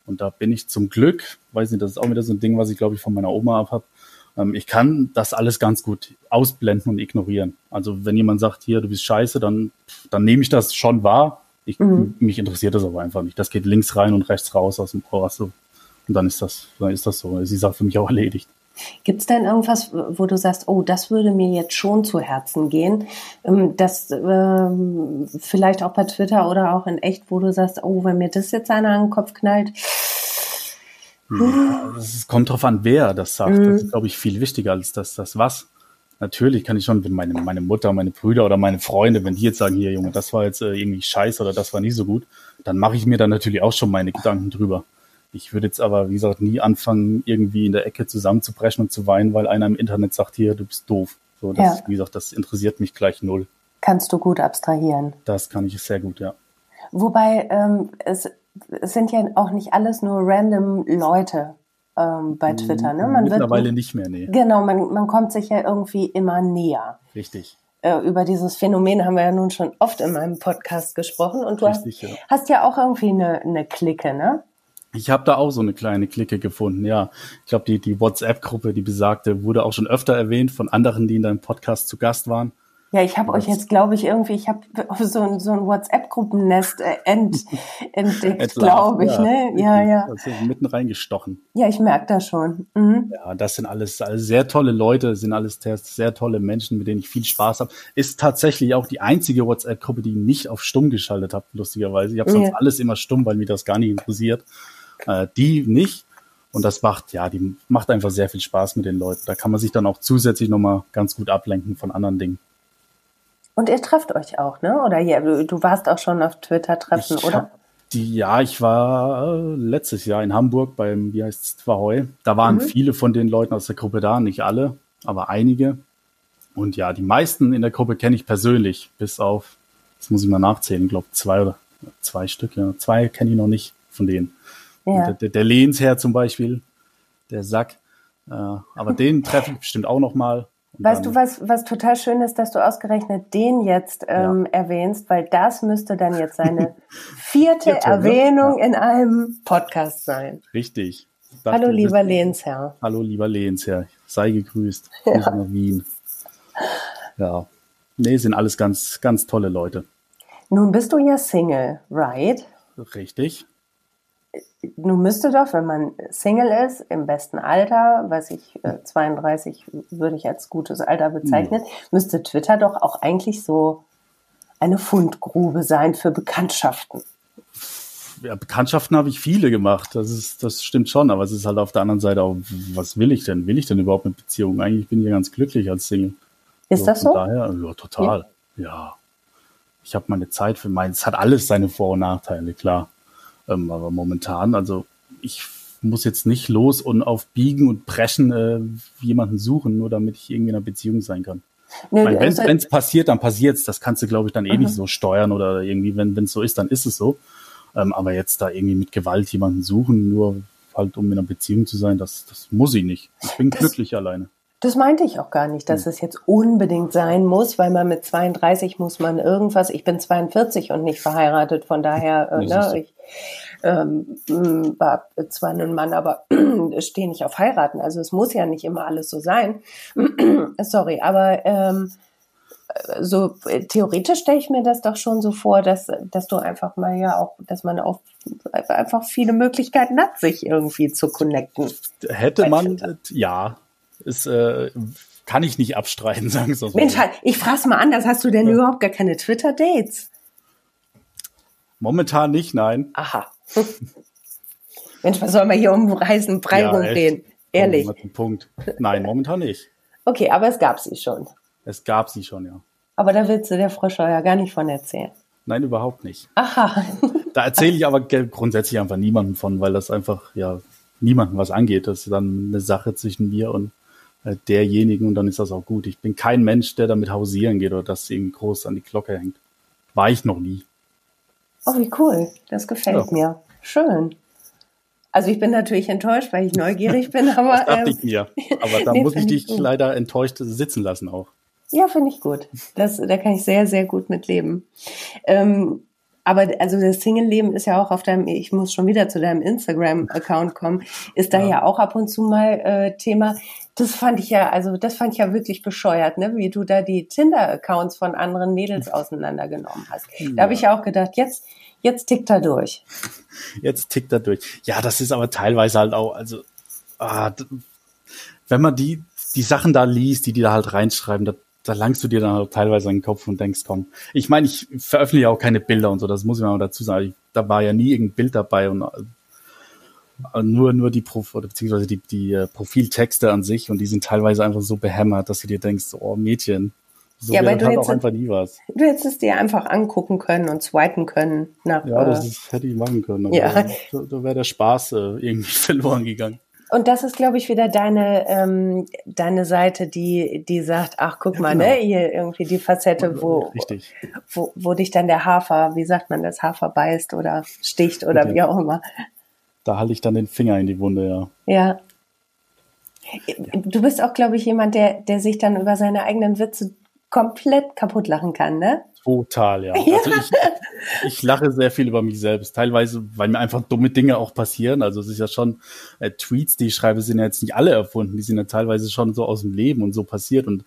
Und da bin ich zum Glück, weiß nicht, das ist auch wieder so ein Ding, was ich glaube ich von meiner Oma ab habe. Ähm, ich kann das alles ganz gut ausblenden und ignorieren. Also wenn jemand sagt, hier, du bist scheiße, dann, dann nehme ich das schon wahr. Ich, mhm. Mich interessiert das aber einfach nicht. Das geht links rein und rechts raus aus dem Ohr. Und dann ist das, dann ist das so. Sie ist für mich auch erledigt. Gibt es denn irgendwas, wo du sagst, oh, das würde mir jetzt schon zu Herzen gehen? Ähm, das ähm, vielleicht auch bei Twitter oder auch in echt, wo du sagst, oh, wenn mir das jetzt einer an den Kopf knallt. Es kommt drauf an, wer das sagt. Mhm. Das ist, glaube ich, viel wichtiger als das, das was. Natürlich kann ich schon, wenn meine, meine Mutter, meine Brüder oder meine Freunde, wenn die jetzt sagen, hier Junge, das war jetzt äh, irgendwie scheiße oder das war nie so gut, dann mache ich mir dann natürlich auch schon meine Gedanken drüber. Ich würde jetzt aber, wie gesagt, nie anfangen, irgendwie in der Ecke zusammenzubrechen und zu weinen, weil einer im Internet sagt, hier, du bist doof. So, das, ja. wie gesagt, das interessiert mich gleich null. Kannst du gut abstrahieren. Das kann ich sehr gut, ja. Wobei ähm, es, es sind ja auch nicht alles nur random Leute ähm, bei Twitter. Ne? Man Mittlerweile wird, nicht mehr, nee. Genau, man, man kommt sich ja irgendwie immer näher. Richtig. Äh, über dieses Phänomen haben wir ja nun schon oft in meinem Podcast gesprochen und du Richtig, hast, ja. hast ja auch irgendwie eine, eine Clique, ne? Ich habe da auch so eine kleine Clique gefunden, ja. Ich glaube, die, die WhatsApp-Gruppe, die besagte, wurde auch schon öfter erwähnt von anderen, die in deinem Podcast zu Gast waren. Ja, ich habe euch jetzt, glaube ich, irgendwie, ich habe so ein, so ein WhatsApp-Gruppennest äh, ent, [LAUGHS] entdeckt, glaube ich, ja. ne? Ja, ja. Also mitten reingestochen. Ja, ich merke das schon. Mhm. Ja, das sind alles, alles sehr tolle Leute, sind alles sehr tolle Menschen, mit denen ich viel Spaß habe. Ist tatsächlich auch die einzige WhatsApp-Gruppe, die ich nicht auf stumm geschaltet habe, lustigerweise. Ich habe sonst ja. alles immer stumm, weil mich das gar nicht interessiert. Äh, die nicht. Und das macht, ja, die macht einfach sehr viel Spaß mit den Leuten. Da kann man sich dann auch zusätzlich nochmal ganz gut ablenken von anderen Dingen. Und ihr trefft euch auch, ne? Oder ja, du warst auch schon auf Twitter-Treffen, oder? Die, ja, ich war äh, letztes Jahr in Hamburg beim, wie heißt es, Twahoi. Da waren mhm. viele von den Leuten aus der Gruppe da, nicht alle, aber einige. Und ja, die meisten in der Gruppe kenne ich persönlich, bis auf, das muss ich mal nachzählen, ich glaube zwei oder zwei Stück, ja. Zwei kenne ich noch nicht von denen. Ja. Der, der Lehnsherr zum Beispiel, der Sack. Äh, aber den [LAUGHS] treffe ich bestimmt auch noch mal. Weißt du, was, was total schön ist, dass du ausgerechnet den jetzt ähm, ja. erwähnst, weil das müsste dann jetzt seine [LAUGHS] vierte Vierte, Erwähnung ja. in einem Podcast sein. Richtig. Dachte, Hallo lieber Lehnsherr. Hallo lieber Lehnsherr. Sei gegrüßt. [LAUGHS] Ja. Nach Wien. Ja. Nee, sind alles ganz, ganz tolle Leute. Nun bist du ja Single, right? Richtig nun müsste doch, wenn man Single ist, im besten Alter, weiß ich, 32 äh, würde ich als gutes Alter bezeichnen, ja. müsste Twitter doch auch eigentlich so eine Fundgrube sein für Bekanntschaften. Ja, Bekanntschaften habe ich viele gemacht, das ist, das stimmt schon, aber es ist halt auf der anderen Seite auch, was will ich denn? Will ich denn überhaupt eine Beziehung? Eigentlich bin ich ja ganz glücklich als Single. Ist so, das so? Daher, ja, total. Ja. ja. Ich habe meine Zeit für meins. Es hat alles seine Vor- und Nachteile, klar. Ähm, aber momentan, also ich muss jetzt nicht los und auf Biegen und Brechen äh, jemanden suchen, nur damit ich irgendwie in einer Beziehung sein kann. Nee, wenn es passiert, dann passiert's. Das kannst du, glaube ich, dann eh mhm. nicht so steuern oder irgendwie, wenn es so ist, dann ist es so. Ähm, aber jetzt da irgendwie mit Gewalt jemanden suchen, nur halt, um in einer Beziehung zu sein, das, das muss ich nicht. Ich bin das, glücklich alleine. Das meinte ich auch gar nicht, dass hm. es jetzt unbedingt sein muss, weil man mit 32 muss man irgendwas, ich bin 42 und nicht verheiratet, von daher, äh, ne, ich ähm, war zwar ein Mann, aber [CLEARS THROAT] stehe nicht auf heiraten. Also es muss ja nicht immer alles so sein. [CLEARS THROAT] Sorry, aber ähm, so theoretisch stelle ich mir das doch schon so vor, dass, dass du einfach mal ja auch, dass man auch einfach viele Möglichkeiten hat, sich irgendwie zu connecten. Hätte man, ja, ist, äh, kann ich nicht abstreiten, [LAUGHS] sagen so. Mensch, halt, ich frage mal anders, hast du denn ja. überhaupt gar keine Twitter-Dates? Momentan nicht, nein. Aha. [LAUGHS] Mensch, was soll man hier um heißen Brei ja, rumreden? Ehrlich. Punkt. Nein, momentan nicht. Okay, aber es gab sie schon. Es gab sie schon, ja. Aber da willst du der Frau Scheuer gar nicht von erzählen. Nein, überhaupt nicht. Aha. [LAUGHS] Da erzähle ich aber grundsätzlich einfach niemandem von, weil das einfach ja niemandem was angeht. Das ist dann eine Sache zwischen mir und derjenigen und dann ist das auch gut. Ich bin kein Mensch, der damit hausieren geht oder das irgendwie groß an die Glocke hängt. War ich noch nie. Oh, wie cool. Das gefällt ja. mir. Schön. Also ich bin natürlich enttäuscht, weil ich neugierig bin, [LAUGHS] aber. das dachte ich mir. Aber da [LAUGHS] nee, muss ich dich gut. leider enttäuscht sitzen lassen auch. Ja, finde ich gut. Das, da kann ich sehr, sehr gut mit leben. Ähm, aber also das Single-Leben ist ja auch auf deinem, ich muss schon wieder zu deinem Instagram-Account kommen, ist da ja. ja auch ab und zu mal äh, Thema. Das fand ich ja, also das fand ich ja wirklich bescheuert, ne? wie du da die Tinder-Accounts von anderen Mädels auseinandergenommen hast. Ja. Da habe ich ja auch gedacht, jetzt, jetzt tickt er durch. Jetzt tickt er durch. Ja, das ist aber teilweise halt auch, also ah, wenn man die, die Sachen da liest, die die da halt reinschreiben, da, da langst du dir dann halt teilweise in den Kopf und denkst, komm, ich meine, ich veröffentliche auch keine Bilder und so, das muss ich mal dazu sagen. Da war ja nie irgendein Bild dabei und nur, nur die Prof oder beziehungsweise die, die uh, Profiltexte an sich und die sind teilweise einfach so behämmert, dass du dir denkst, oh Mädchen, so ja, aber du hättest, auch einfach nie was. Du hättest es dir einfach angucken können und swipen können. Nach, ja, das äh, ist, hätte ich machen können. Aber ja. Da, da wäre der Spaß äh, irgendwie [LAUGHS] verloren gegangen. Und das ist, glaube ich, wieder deine, ähm, deine Seite, die, die sagt, ach, guck ja, mal, ne, genau. ne, hier irgendwie die Facette, wo, Richtig. wo, wo dich dann der Hafer, wie sagt man das, Hafer beißt oder sticht oder okay. wie auch immer. Da halte ich dann den Finger in die Wunde, ja. Ja. Du bist auch, glaube ich, jemand, der, der sich dann über seine eigenen Witze komplett kaputt lachen kann, ne? Total, ja. [LAUGHS] ja. Also ich, ich lache sehr viel über mich selbst. Teilweise, weil mir einfach dumme Dinge auch passieren. Also es ist ja schon, äh, Tweets, die ich schreibe, sind ja jetzt nicht alle erfunden. Die sind ja teilweise schon so aus dem Leben und so passiert. Und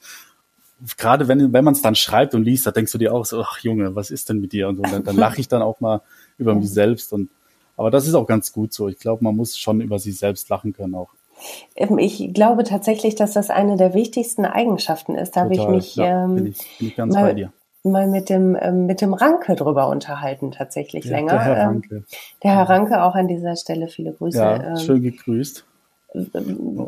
gerade wenn, wenn man es dann schreibt und liest, da denkst du dir auch so, ach Junge, was ist denn mit dir? Und so. Und dann, dann lache ich dann auch mal über mich selbst. Und aber das ist auch ganz gut so. Ich glaube, man muss schon über sich selbst lachen können auch. Ähm, ich glaube tatsächlich, dass das eine der wichtigsten Eigenschaften ist. Da habe ich mich ja, ähm, bin ich, bin ich ganz mal, bei dir. mal mit dem ähm, mit dem Ranke drüber unterhalten, tatsächlich ja, länger. Der Herr ähm, Ranke. Der Herr Ranke auch an dieser Stelle viele Grüße. Ja, schön gegrüßt. Und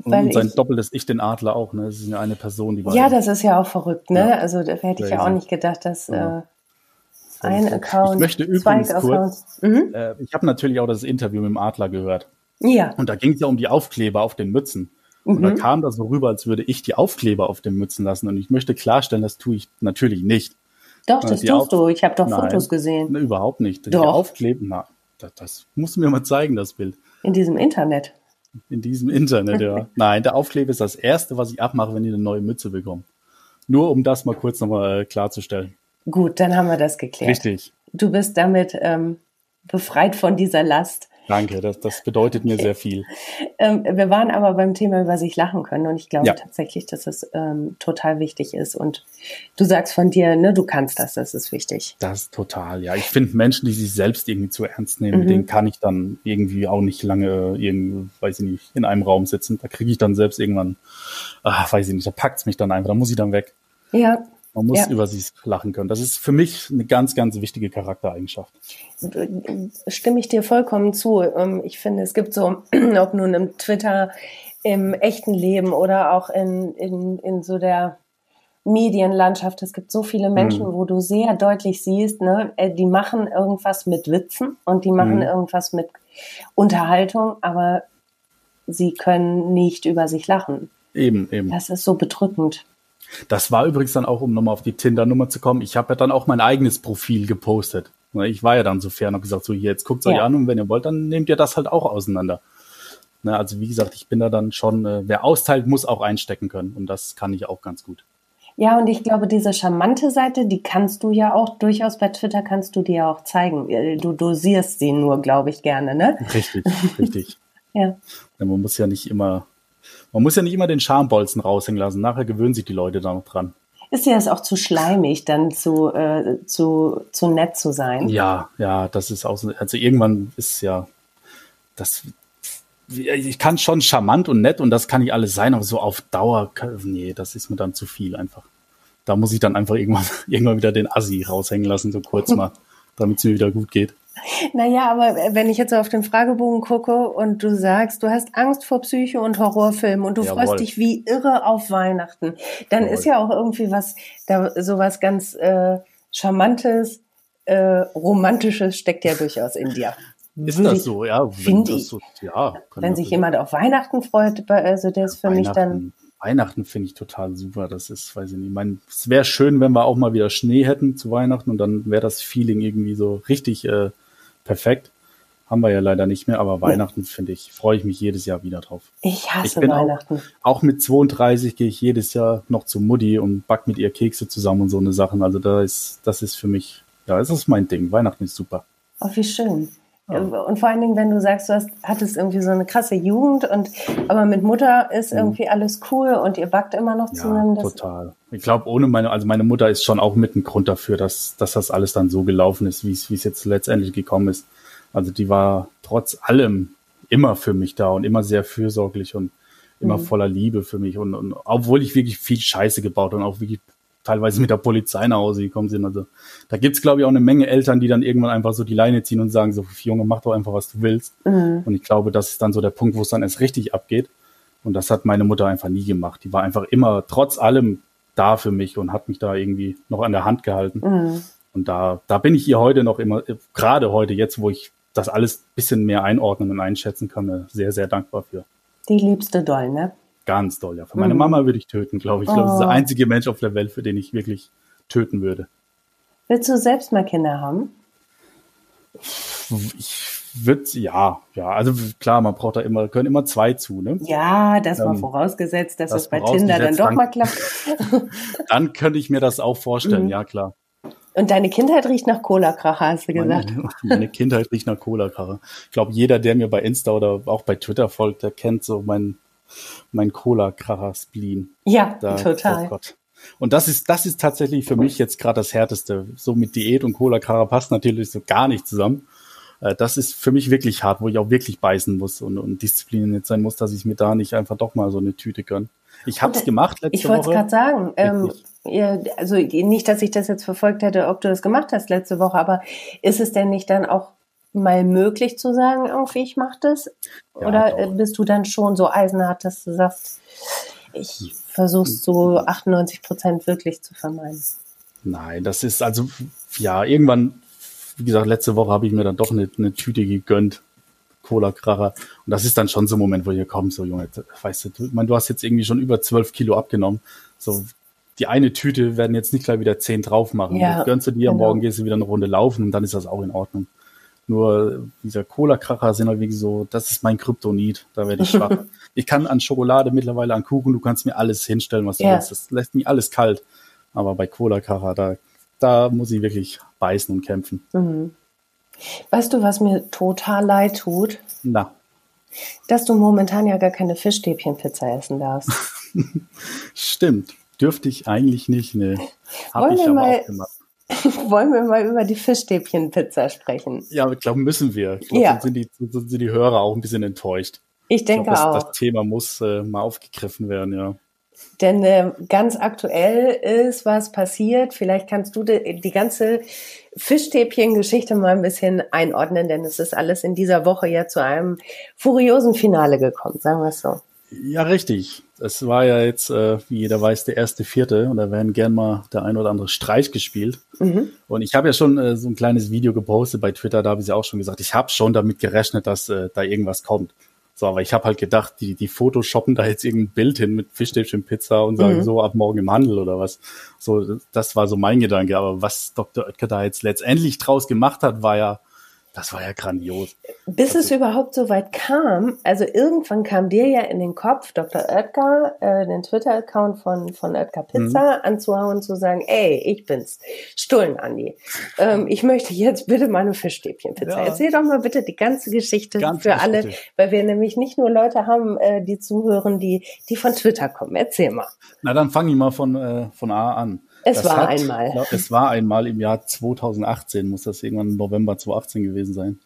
sein ich, doppeltes Ich, den Adler auch, ne? Das ist ja eine Person, die war. Ja, das ist ja auch verrückt, ne? Ja. Also da hätte ich ja auch nicht gedacht, dass ja. äh, ein Account. Ich möchte übrigens kurz. Mhm. Äh, ich habe natürlich auch das Interview mit dem Adler gehört. Ja. Und da ging es ja um die Aufkleber auf den Mützen. Mhm. Und da mhm. kam das so rüber, als würde ich die Aufkleber auf den Mützen lassen. Und ich möchte klarstellen, das tue ich natürlich nicht. Doch, das die tust du. Ich habe doch Nein, Fotos gesehen. Ne, überhaupt nicht. Doch. Die Aufkleben, na, das, das musst du mir mal zeigen, das Bild. In diesem Internet. In diesem Internet, ja. [LAUGHS] Nein, der Aufkleber ist das Erste, was ich abmache, wenn ich eine neue Mütze bekomme. Nur um das mal kurz nochmal äh, klarzustellen. Gut, dann haben wir das geklärt. Richtig. Du bist damit ähm, befreit von dieser Last. Danke, das, das bedeutet mir sehr viel. Ähm, wir waren aber beim Thema über sich lachen können und ich glaube ja. tatsächlich, dass es ähm, total wichtig ist. Und du sagst von dir, ne, du kannst das, das ist wichtig. Das ist total, ja. Ich finde Menschen, die sich selbst irgendwie zu ernst nehmen, mhm. denen kann ich dann irgendwie auch nicht lange irgendwie, weiß ich nicht, in einem Raum sitzen. Da kriege ich dann selbst irgendwann, ach, weiß ich nicht, da packt's mich dann einfach, da muss ich dann weg. Ja, man muss ja. über sich lachen können. Das ist für mich eine ganz, ganz wichtige Charaktereigenschaft. Stimme ich dir vollkommen zu. Ähm, ich finde, es gibt so, [CLEARS THROAT] ob nun im Twitter, im echten Leben oder auch in, in, in so der Medienlandschaft, es gibt so viele Menschen, mhm. wo du sehr deutlich siehst, ne, äh, die machen irgendwas mit Witzen und die machen mhm. irgendwas mit Unterhaltung, aber sie können nicht über sich lachen. Eben, eben. Das ist so bedrückend. Das war übrigens dann auch, um nochmal auf die Tinder-Nummer zu kommen, ich habe ja dann auch mein eigenes Profil gepostet. Ich war ja dann so fair und habe gesagt, so hier, jetzt guckt es ja. euch an und wenn ihr wollt, dann nehmt ihr das halt auch auseinander. Ne, also wie gesagt, ich bin da dann schon, äh, wer austeilt, muss auch einstecken können. Und das kann ich auch ganz gut. Ja, und ich glaube, diese charmante Seite, die kannst du ja auch durchaus bei Twitter kannst du dir ja auch zeigen. Äh, du dosierst sie nur, glaube ich, gerne, ne? Richtig, richtig. [LAUGHS] ja. ja. Man muss ja nicht immer, man muss ja nicht immer den Schambolzen raushängen lassen. Nachher gewöhnen sich die Leute da noch dran. Ist dir das auch zu schleimig, dann zu, äh, zu, zu nett zu sein? Ja, ja, das ist auch so. Also irgendwann ist ja, das, ich kann schon charmant und nett und das kann ich alles sein, aber so auf Dauer, nee, das ist mir dann zu viel einfach. Da muss ich dann einfach irgendwann, [LAUGHS] irgendwann wieder den Assi raushängen lassen, so kurz mal, [LAUGHS] damit es mir wieder gut geht. Naja, aber wenn ich jetzt so auf den Fragebogen gucke und du sagst, du hast Angst vor Psycho- und Horrorfilmen und du Jawohl. freust dich wie irre auf Weihnachten, dann Jawohl. ist ja auch irgendwie was, da sowas ganz äh, Charmantes, äh, Romantisches steckt ja durchaus in dir. Ist Würde das so, ja? Finde ich. So, ja, wenn sich jemand auf Weihnachten freut, also der ist für mich dann. Weihnachten finde ich total super. Das ist, weiß ich nicht. Ich meine, es wäre schön, wenn wir auch mal wieder Schnee hätten zu Weihnachten und dann wäre das Feeling irgendwie so richtig äh, perfekt. Haben wir ja leider nicht mehr, aber Weihnachten finde ich, freue ich mich jedes Jahr wieder drauf. Ich hasse ich Weihnachten. Auch, auch, mit 32 gehe ich jedes Jahr noch zu Mutti und back mit ihr Kekse zusammen und so eine Sachen. Also da ist, das ist für mich, ja, das ist mein Ding. Weihnachten ist super. Oh, wie schön. Und vor allen Dingen, wenn du sagst, du hast, hattest irgendwie so eine krasse Jugend und aber mit Mutter ist mhm. irgendwie alles cool und ihr backt immer noch zusammen. Ja, total. Ich glaube, ohne meine, also meine Mutter ist schon auch mit ein Grund dafür, dass, dass das alles dann so gelaufen ist, wie es, wie es jetzt letztendlich gekommen ist. Also die war trotz allem immer für mich da und immer sehr fürsorglich und immer mhm. voller Liebe für mich. Und, und obwohl ich wirklich viel Scheiße gebaut und auch wirklich teilweise mit der Polizei nach Hause gekommen sind. Also da gibt's glaube ich, auch eine Menge Eltern, die dann irgendwann einfach so die Leine ziehen und sagen, so, Junge, mach doch einfach, was du willst. Mhm. Und ich glaube, das ist dann so der Punkt, wo es dann erst richtig abgeht. Und das hat meine Mutter einfach nie gemacht. Die war einfach immer trotz allem da für mich und hat mich da irgendwie noch an der Hand gehalten. Mhm. Und da, da bin ich ihr heute noch immer, gerade heute, jetzt, wo ich das alles bisschen mehr einordnen und einschätzen kann, äh, sehr, sehr dankbar für. Die liebste Doll, ne? Ganz doll, ja. Für meine mhm. Mama würde ich töten, glaube ich. Ich glaube, das ist der oh. einzige Mensch auf der Welt, für den ich wirklich töten würde. Willst du selbst mal Kinder haben? Ich würde, ja, ja. Also klar, man braucht da immer, können immer zwei zu, ne? Ja, das war ähm, vorausgesetzt, dass das, das bei Tinder dann doch mal klappt. [LAUGHS] dann könnte ich mir das auch vorstellen, mhm. ja klar. Und deine Kindheit riecht nach Cola-Kracher, hast du gesagt. Meine, [LAUGHS] meine Kindheit riecht nach Cola-Kracher. Ich glaube, jeder, der mir bei Insta oder auch bei Twitter folgt, der kennt so mein, mein Cola-Kracher-Spleen. Ja, da, total. Oh und das ist, das ist tatsächlich für mich jetzt gerade das Härteste. So mit Diät und Cola-Kracher passt natürlich so gar nicht zusammen. Äh, das ist für mich wirklich hart, wo ich auch wirklich beißen muss und, und diszipliniert sein muss, dass ich mir da nicht einfach doch mal so eine Tüte gönn. Ich habe es gemacht letzte ich Woche. Ich wollte es gerade sagen. Ähm, ja, also nicht, dass ich das jetzt verfolgt hätte, ob du das gemacht hast letzte Woche, aber ist es denn nicht dann auch mal möglich zu sagen, irgendwie ich mache das? Ja, Oder doch. bist du dann schon so eisenhart, dass du sagst, ich versuche so 98 Prozent wirklich zu vermeiden? Nein, das ist also, ja, irgendwann, wie gesagt, letzte Woche habe ich mir dann doch eine, eine Tüte gegönnt. Cola-Kracher. Und das ist dann schon so ein Moment, wo ihr kommt, so Junge, weißt du, du, ich meine, du hast jetzt irgendwie schon über 12 Kilo abgenommen. So, die eine Tüte werden jetzt nicht gleich wieder 10 drauf machen. Ja, gönnst du dir, genau. morgen gehst du wieder eine Runde laufen und dann ist das auch in Ordnung. Nur dieser Cola-Kracher sind halt wie so, das ist mein Kryptonit, da werde ich schwach. [LAUGHS] ich kann an Schokolade mittlerweile, an Kuchen, du kannst mir alles hinstellen, was du ja. willst. Das lässt mich alles kalt. Aber bei Cola-Kracher, da, da muss ich wirklich beißen und kämpfen. Mhm. Weißt du, was mir total leid tut? Na. Dass du momentan ja gar keine Fischstäbchenpizza essen darfst. [LAUGHS] Stimmt. Dürfte ich eigentlich nicht, ne. [LAUGHS] Hab Wollen ich aber mal, auch gemacht. [LAUGHS] Wollen wir mal über die Fischstäbchenpizza sprechen? Ja, ich glaube, müssen wir. Ich glaube, ja. sind, die, sind die Hörer auch ein bisschen enttäuscht. Ich denke ich glaub, das, auch. Das Thema muss äh, mal aufgegriffen werden, ja. Denn äh, ganz aktuell ist was passiert. Vielleicht kannst du die, die ganze Fischstäbchen-Geschichte mal ein bisschen einordnen, denn es ist alles in dieser Woche ja zu einem furiosen Finale gekommen, sagen wir es so. Ja, richtig. Es war ja jetzt, äh, wie jeder weiß, der erste Vierte und da werden gern mal der ein oder andere Streich gespielt. Mhm. Und ich habe ja schon äh, so ein kleines Video gepostet bei Twitter, da habe ich ja auch schon gesagt, ich habe schon damit gerechnet, dass äh, da irgendwas kommt. So, aber ich habe halt gedacht, die, die Photoshoppen da jetzt irgendein Bild hin mit Fischstäbchen Pizza und sagen mhm. so ab morgen im Handel oder was. So, das war so mein Gedanke. Aber was Dr. Oetker da jetzt letztendlich draus gemacht hat, war ja Das war ja grandios. Bis also, es überhaupt so weit kam, also irgendwann kam dir ja in den Kopf, Dr. Oetker, äh, den Twitter-Account von, von Oetker Pizza mhm. anzuhauen, zu sagen, ey, ich bin's, Stullen Andi. Ähm, ich möchte jetzt bitte meine Fischstäbchenpizza. Ja. Erzähl doch mal bitte die ganze Geschichte Ganz für alle, weil wir nämlich nicht nur Leute haben, äh, die zuhören, die, die von Twitter kommen. Erzähl mal. Na, dann fange ich mal von, äh, von A an. Es das war hat, einmal. Es war einmal im Jahr 2018, muss das irgendwann im November 2018 gewesen sein.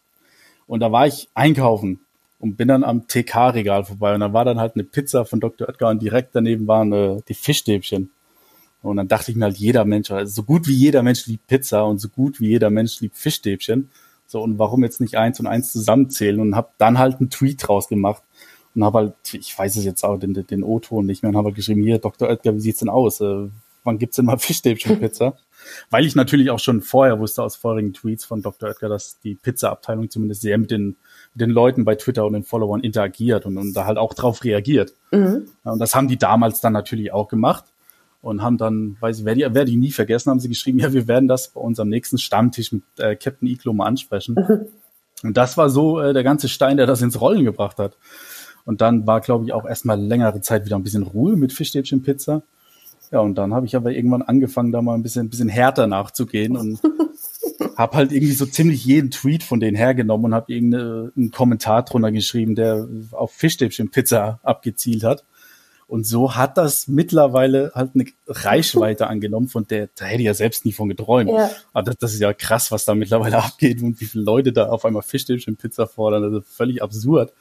Und da war ich einkaufen und bin dann am TK-Regal vorbei und da war dann halt eine Pizza von Dr. Oetker und direkt daneben waren äh, die Fischstäbchen. Und dann dachte ich mir halt, jeder Mensch, also so gut wie jeder Mensch liebt Pizza und so gut wie jeder Mensch liebt Fischstäbchen. So, und warum jetzt nicht eins und eins zusammenzählen und habe dann halt einen Tweet draus gemacht und habe halt, ich weiß es jetzt auch, den, den O-Ton nicht mehr, und habe halt geschrieben, hier, Dr. Oetker, wie sieht's denn aus? Wann gibt's denn mal [LAUGHS] Fischstäbchenpizza? Weil ich natürlich auch schon vorher wusste aus vorherigen Tweets von Dr. Oetker, dass die Pizza-Abteilung zumindest sehr mit den, mit den Leuten bei Twitter und den Followern interagiert und, und da halt auch drauf reagiert. Mhm. Und das haben die damals dann natürlich auch gemacht und haben dann, weiß ich, werde ich, werde ich nie vergessen, haben sie geschrieben, [LAUGHS] ja, wir werden das bei unserem nächsten Stammtisch mit äh, Captain Iglo mal ansprechen. Mhm. Und das war so äh, der ganze Stein, der das ins Rollen gebracht hat. Und dann war, glaube ich, auch erstmal längere Zeit wieder ein bisschen Ruhe mit Fischstäbchenpizza. Ja, und dann habe ich aber irgendwann angefangen, da mal ein bisschen, ein bisschen härter nachzugehen und [LAUGHS] habe halt irgendwie so ziemlich jeden Tweet von denen hergenommen und habe irgendeinen Kommentar drunter geschrieben, der auf Fischstäbchen-Pizza abgezielt hat. Und so hat das mittlerweile halt eine Reichweite [LAUGHS] angenommen, von der, da hätte ich ja selbst nie von geträumt. Ja. Aber das, das, ist ja krass, was da mittlerweile [LAUGHS] abgeht und wie viele Leute da auf einmal Fischstäbchen-Pizza fordern. Das ist völlig absurd.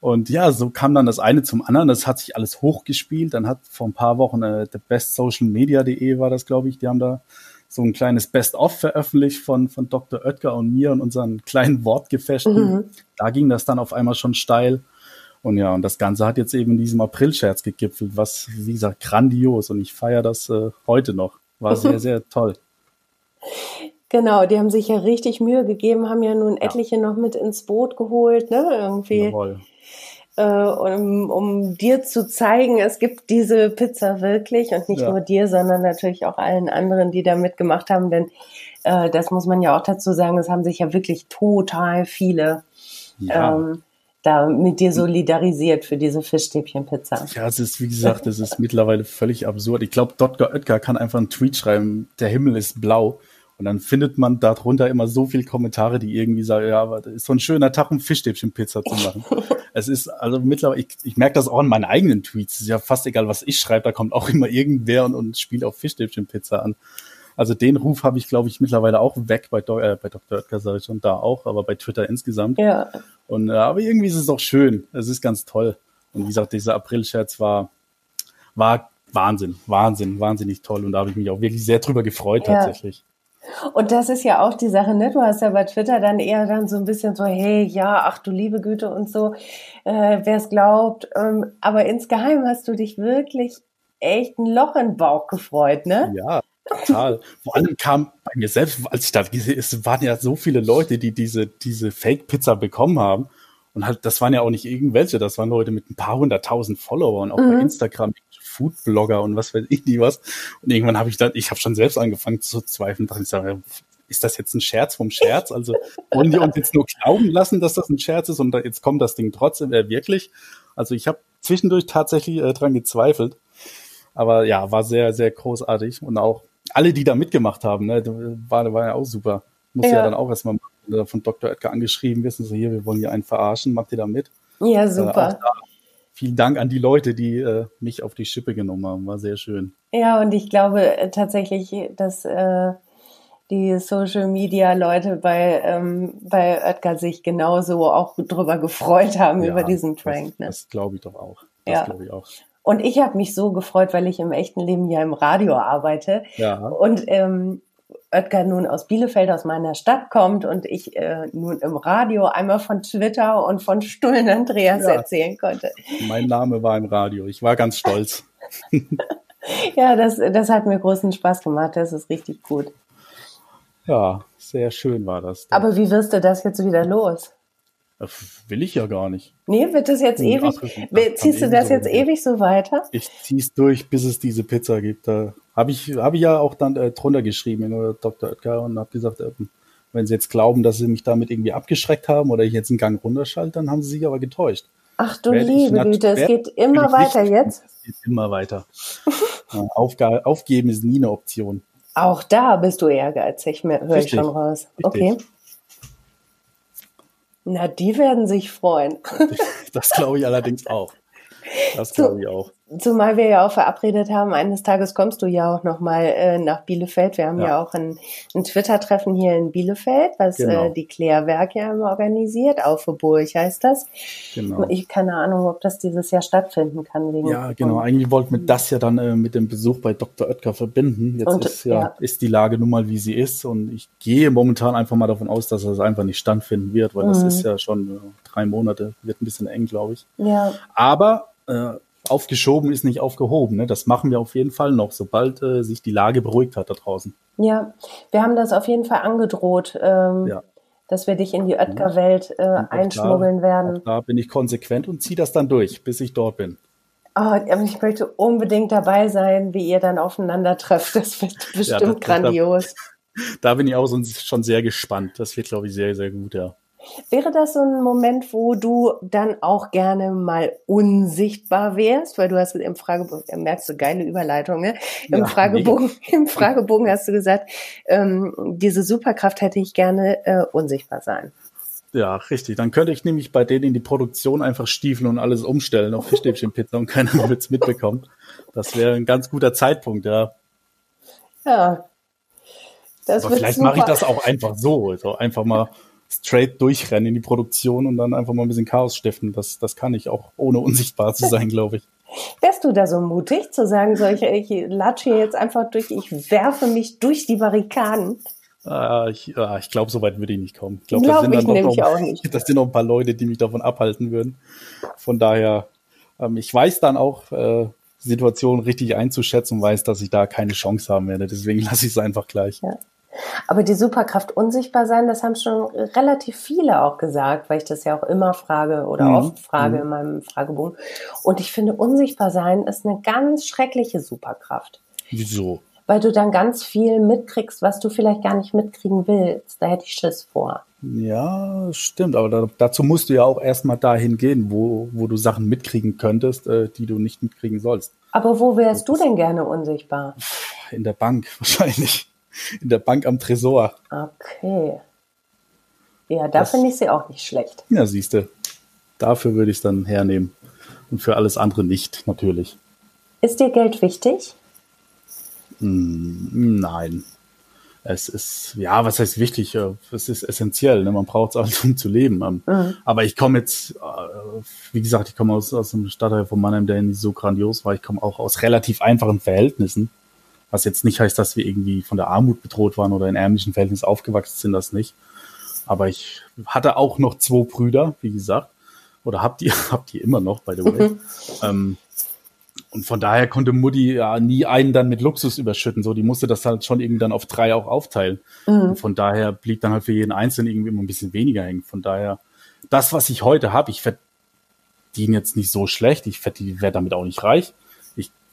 Und ja, so kam dann das eine zum anderen. Das hat sich alles hochgespielt. Dann hat vor ein paar Wochen äh, der bestsocialmedia.de war das, glaube ich, die haben da so ein kleines Best-of veröffentlicht von, von Dr. Oetker und mir und unseren [LAUGHS] kleinen Wortgefechten. Mhm. Da ging das dann auf einmal schon steil. Und ja, und das Ganze hat jetzt eben in diesem April-Scherz gegipfelt, was, wie gesagt, grandios. Und ich feiere das äh, heute noch. War [LAUGHS] sehr, sehr toll. Genau, die haben sich ja richtig Mühe gegeben, haben ja nun etliche ja. noch mit ins Boot geholt, ne? Irgendwie. Jawohl äh, um, um dir zu zeigen, es gibt diese Pizza wirklich und nicht ja. nur dir, sondern natürlich auch allen anderen, die da mitgemacht haben, denn äh, das muss man ja auch dazu sagen, es haben sich ja wirklich total viele ja. ähm, da mit dir solidarisiert für diese Fischstäbchenpizza. Ja, es ist, wie gesagt, es ist mittlerweile völlig absurd. Ich glaube, Dr. Oetker kann einfach einen Tweet schreiben, der Himmel ist blau. Und dann findet man darunter immer so viele Kommentare, die irgendwie sagen, ja, aber das ist so ein schöner Tag, um Fischstäbchenpizza zu machen. [LAUGHS] es ist also mittlerweile, ich, ich merke das auch an meinen eigenen Tweets. Es ist ja fast egal, was ich schreibe, da kommt auch [LAUGHS] immer irgendwer und, und spielt auf Fischstäbchenpizza an. Also den Ruf habe ich, glaube ich, mittlerweile auch weg bei, äh, bei Dr. Oetker, sage ich schon, da auch, aber bei Twitter insgesamt. Ja. Und äh, aber irgendwie ist es auch schön. Es ist ganz toll. Und wie gesagt, dieser April-Scherz war, war Wahnsinn, Wahnsinn, wahnsinnig toll. Und da habe ich mich auch wirklich sehr drüber gefreut ja. tatsächlich. Und das ist ja auch die Sache, ne? Du hast ja bei Twitter dann eher dann so ein bisschen so, hey, ja, ach du liebe Güte und so, äh, wer es glaubt. Ähm, aber insgeheim hast du dich wirklich echt ein Loch in den Bauch gefreut, ne? Ja, total. Vor allem kam bei mir selbst, als ich da gesehen, es waren ja so viele Leute, die diese, diese Fake-Pizza bekommen haben. Und halt, das waren ja auch nicht irgendwelche, das waren Leute mit ein paar hunderttausend Followern, auch mhm. bei Instagram, Foodblogger und was weiß ich nicht was. Und irgendwann habe ich dann, ich habe schon selbst angefangen zu zweifeln, dachte ich sage, ist das jetzt ein Scherz vom Scherz? Also wollen die uns jetzt nur glauben lassen, dass das ein Scherz ist und da, jetzt kommt das Ding trotzdem äh, wirklich? Also ich habe zwischendurch tatsächlich äh, dran gezweifelt. Aber ja, war sehr, sehr großartig. Und auch alle, die da mitgemacht haben, ne, war, war ja auch super. Muss ja. ja dann auch erstmal von Dr. Edgar angeschrieben wissen, so hier, wir wollen hier einen verarschen, macht ihr da mit? Ja, äh, super. Äh, vielen Dank an die Leute, die äh, mich auf die Schippe genommen haben. War sehr schön. Ja, und ich glaube äh, tatsächlich, dass äh, die Social Media Leute bei, ähm, bei Oetker sich genauso auch drüber gefreut haben ja, über diesen Prank. Das, ne? das glaube ich doch auch. Das ja. glaube ich auch. Und ich habe mich so gefreut, weil ich im echten Leben ja im Radio arbeite. Ja. Und ähm, Oetker nun aus Bielefeld, aus meiner Stadt kommt und ich äh, nun im Radio einmal von Twitter und von Stullen Andreas ja. erzählen konnte. Mein Name war im Radio. Ich war ganz stolz. [LAUGHS] ja, das, das hat mir großen Spaß gemacht. Das ist richtig gut. Ja, sehr schön war das. Aber wie wirst du das jetzt wieder los? Das will ich ja gar nicht. Nee, wird das jetzt ewig? Ach, ziehst du das so jetzt ewig so weiter? Ich zieh's durch, bis es diese Pizza gibt. Da habe ich, hab ich ja auch dann äh, drunter geschrieben in Dr. Oetker und habe gesagt, äh, Wenn sie jetzt glauben, dass sie mich damit irgendwie abgeschreckt haben oder ich jetzt einen Gang runterschalte, dann haben sie sich aber getäuscht. Ach du liebe Güte, es geht immer weiter jetzt. Es geht immer weiter. [LAUGHS] Aufga aufgeben ist nie eine Option. Auch da bist du ehrgeizig, höre ich schon raus. Richtig. Okay. Na, die werden sich freuen. Das glaube ich allerdings auch. Das glaube ich auch. Zumal wir ja auch verabredet haben, eines Tages kommst du ja auch nochmal äh, nach Bielefeld. Wir haben ja, ja auch ein, ein Twitter-Treffen hier in Bielefeld, was äh, genau. äh, die Klärwerk ja immer organisiert. Aufeburg heißt das. Genau. Ich keine Ahnung, ob das dieses Jahr stattfinden kann. Wegen ja, genau. Eigentlich wollten wir das ja dann äh, mit dem Besuch bei Dr. Oetker verbinden. Jetzt und, ist ja, ja, ist die Lage nun mal, wie sie ist. Und ich gehe momentan einfach mal davon aus, dass das einfach nicht stattfinden wird, weil mhm. das ist ja schon äh, drei Monate. Wird ein bisschen eng, glaube ich. Ja. Aber äh, aufgeschoben ist nicht aufgehoben. Ne? Das machen wir auf jeden Fall noch, sobald äh, sich die Lage beruhigt hat da draußen. Ja, wir haben das auf jeden Fall angedroht, ähm, ja. dass wir dich in die Oetker-Welt äh, einschmuggeln da, werden. Da bin ich konsequent und ziehe das dann durch, bis ich dort bin. Oh, ich möchte unbedingt dabei sein, wie ihr dann aufeinander trefft. Das wird bestimmt [LAUGHS] ja, das, grandios. Da, [LAUGHS] da, bin ich auch schon sehr gespannt. Das wird, glaube ich, sehr, sehr gut, ja. Wäre das so ein Moment, wo du dann auch gerne mal unsichtbar wärst? Weil du hast im Fragebogen, merkst du, geile Überleitung, ne? Im, ja, Fragebogen, [LAUGHS] Im Fragebogen hast du gesagt, ähm, diese Superkraft hätte ich gerne äh, unsichtbar sein. Ja, richtig. Dann könnte ich nämlich bei denen in die Produktion einfach stiefeln und alles umstellen auf Fischstäbchenpizza und keiner wird es mitbekommen. Das wäre ein ganz guter Zeitpunkt, ja. Ja. Das Aber vielleicht mache ich das auch einfach so. Also einfach mal straight durchrennen in die Produktion und dann einfach mal ein bisschen Chaos stiften. Das, das kann ich auch, ohne unsichtbar zu sein, glaube ich. Wärst du da so mutig zu sagen, solche, ich latsche hier jetzt einfach durch, ich werfe mich durch die Barrikaden? Ah, ich, ah, ich glaube, so weit würde ich nicht kommen. Ich glaube, glaub, das, sind noch, auch nicht. [LAUGHS] das sind noch ein paar Leute, die mich davon abhalten würden. Von daher, ähm, ich weiß dann auch, äh, Situation richtig einzuschätzen und weiß, dass ich da keine Chance haben werde. Deswegen [LAUGHS] lasse ich es einfach gleich. Ja. Aber die Superkraft unsichtbar sein, das haben schon relativ viele auch gesagt, weil ich das ja auch immer frage oder mhm. oft frage mhm. in meinem Fragebogen. Und ich finde, unsichtbar sein ist eine ganz schreckliche Superkraft. Wieso? Weil du dann ganz viel mitkriegst, was du vielleicht gar nicht mitkriegen willst. Da hätte ich Schiss vor. Ja, stimmt. Aber da, dazu musst du ja auch erstmal dahin gehen, wo, wo du Sachen mitkriegen könntest, äh, die du nicht mitkriegen sollst. Aber wo wärst du denn gerne unsichtbar? In der Bank [LAUGHS] wahrscheinlich in der Bank am Tresor. Okay. Ja, da finde ich sie auch nicht schlecht. Ja, siehst du. Dafür würde ich es dann hernehmen. Und für alles andere nicht, natürlich. Ist dir Geld wichtig? Hm, nein. Es ist, ja, was heißt wichtig? Es ist essentiell. Ne? Man braucht es alles, um zu leben. Ähm, mhm. Aber ich komme jetzt, äh, wie gesagt, ich komme aus, aus einem Stadtteil von Mannheim, der nicht so grandios war. Ich komme auch aus relativ einfachen Verhältnissen. Was jetzt nicht heißt, dass wir irgendwie von der Armut bedroht waren oder in ärmlichen Verhältnissen aufgewachsen sind, das nicht. Aber ich hatte auch noch zwei Brüder, wie gesagt. Oder habt ihr, [LAUGHS] habt ihr immer noch, by the way. Mhm. Ähm, und von daher konnte Mutti ja nie einen dann mit Luxus überschütten. So, die musste das halt schon irgendwie dann auf drei auch aufteilen. Mhm. Und von daher blieb dann halt für jeden Einzelnen irgendwie immer ein bisschen weniger hängen. Von daher, das, was ich heute habe, ich verdiene jetzt nicht so schlecht. Ich werde damit auch nicht reich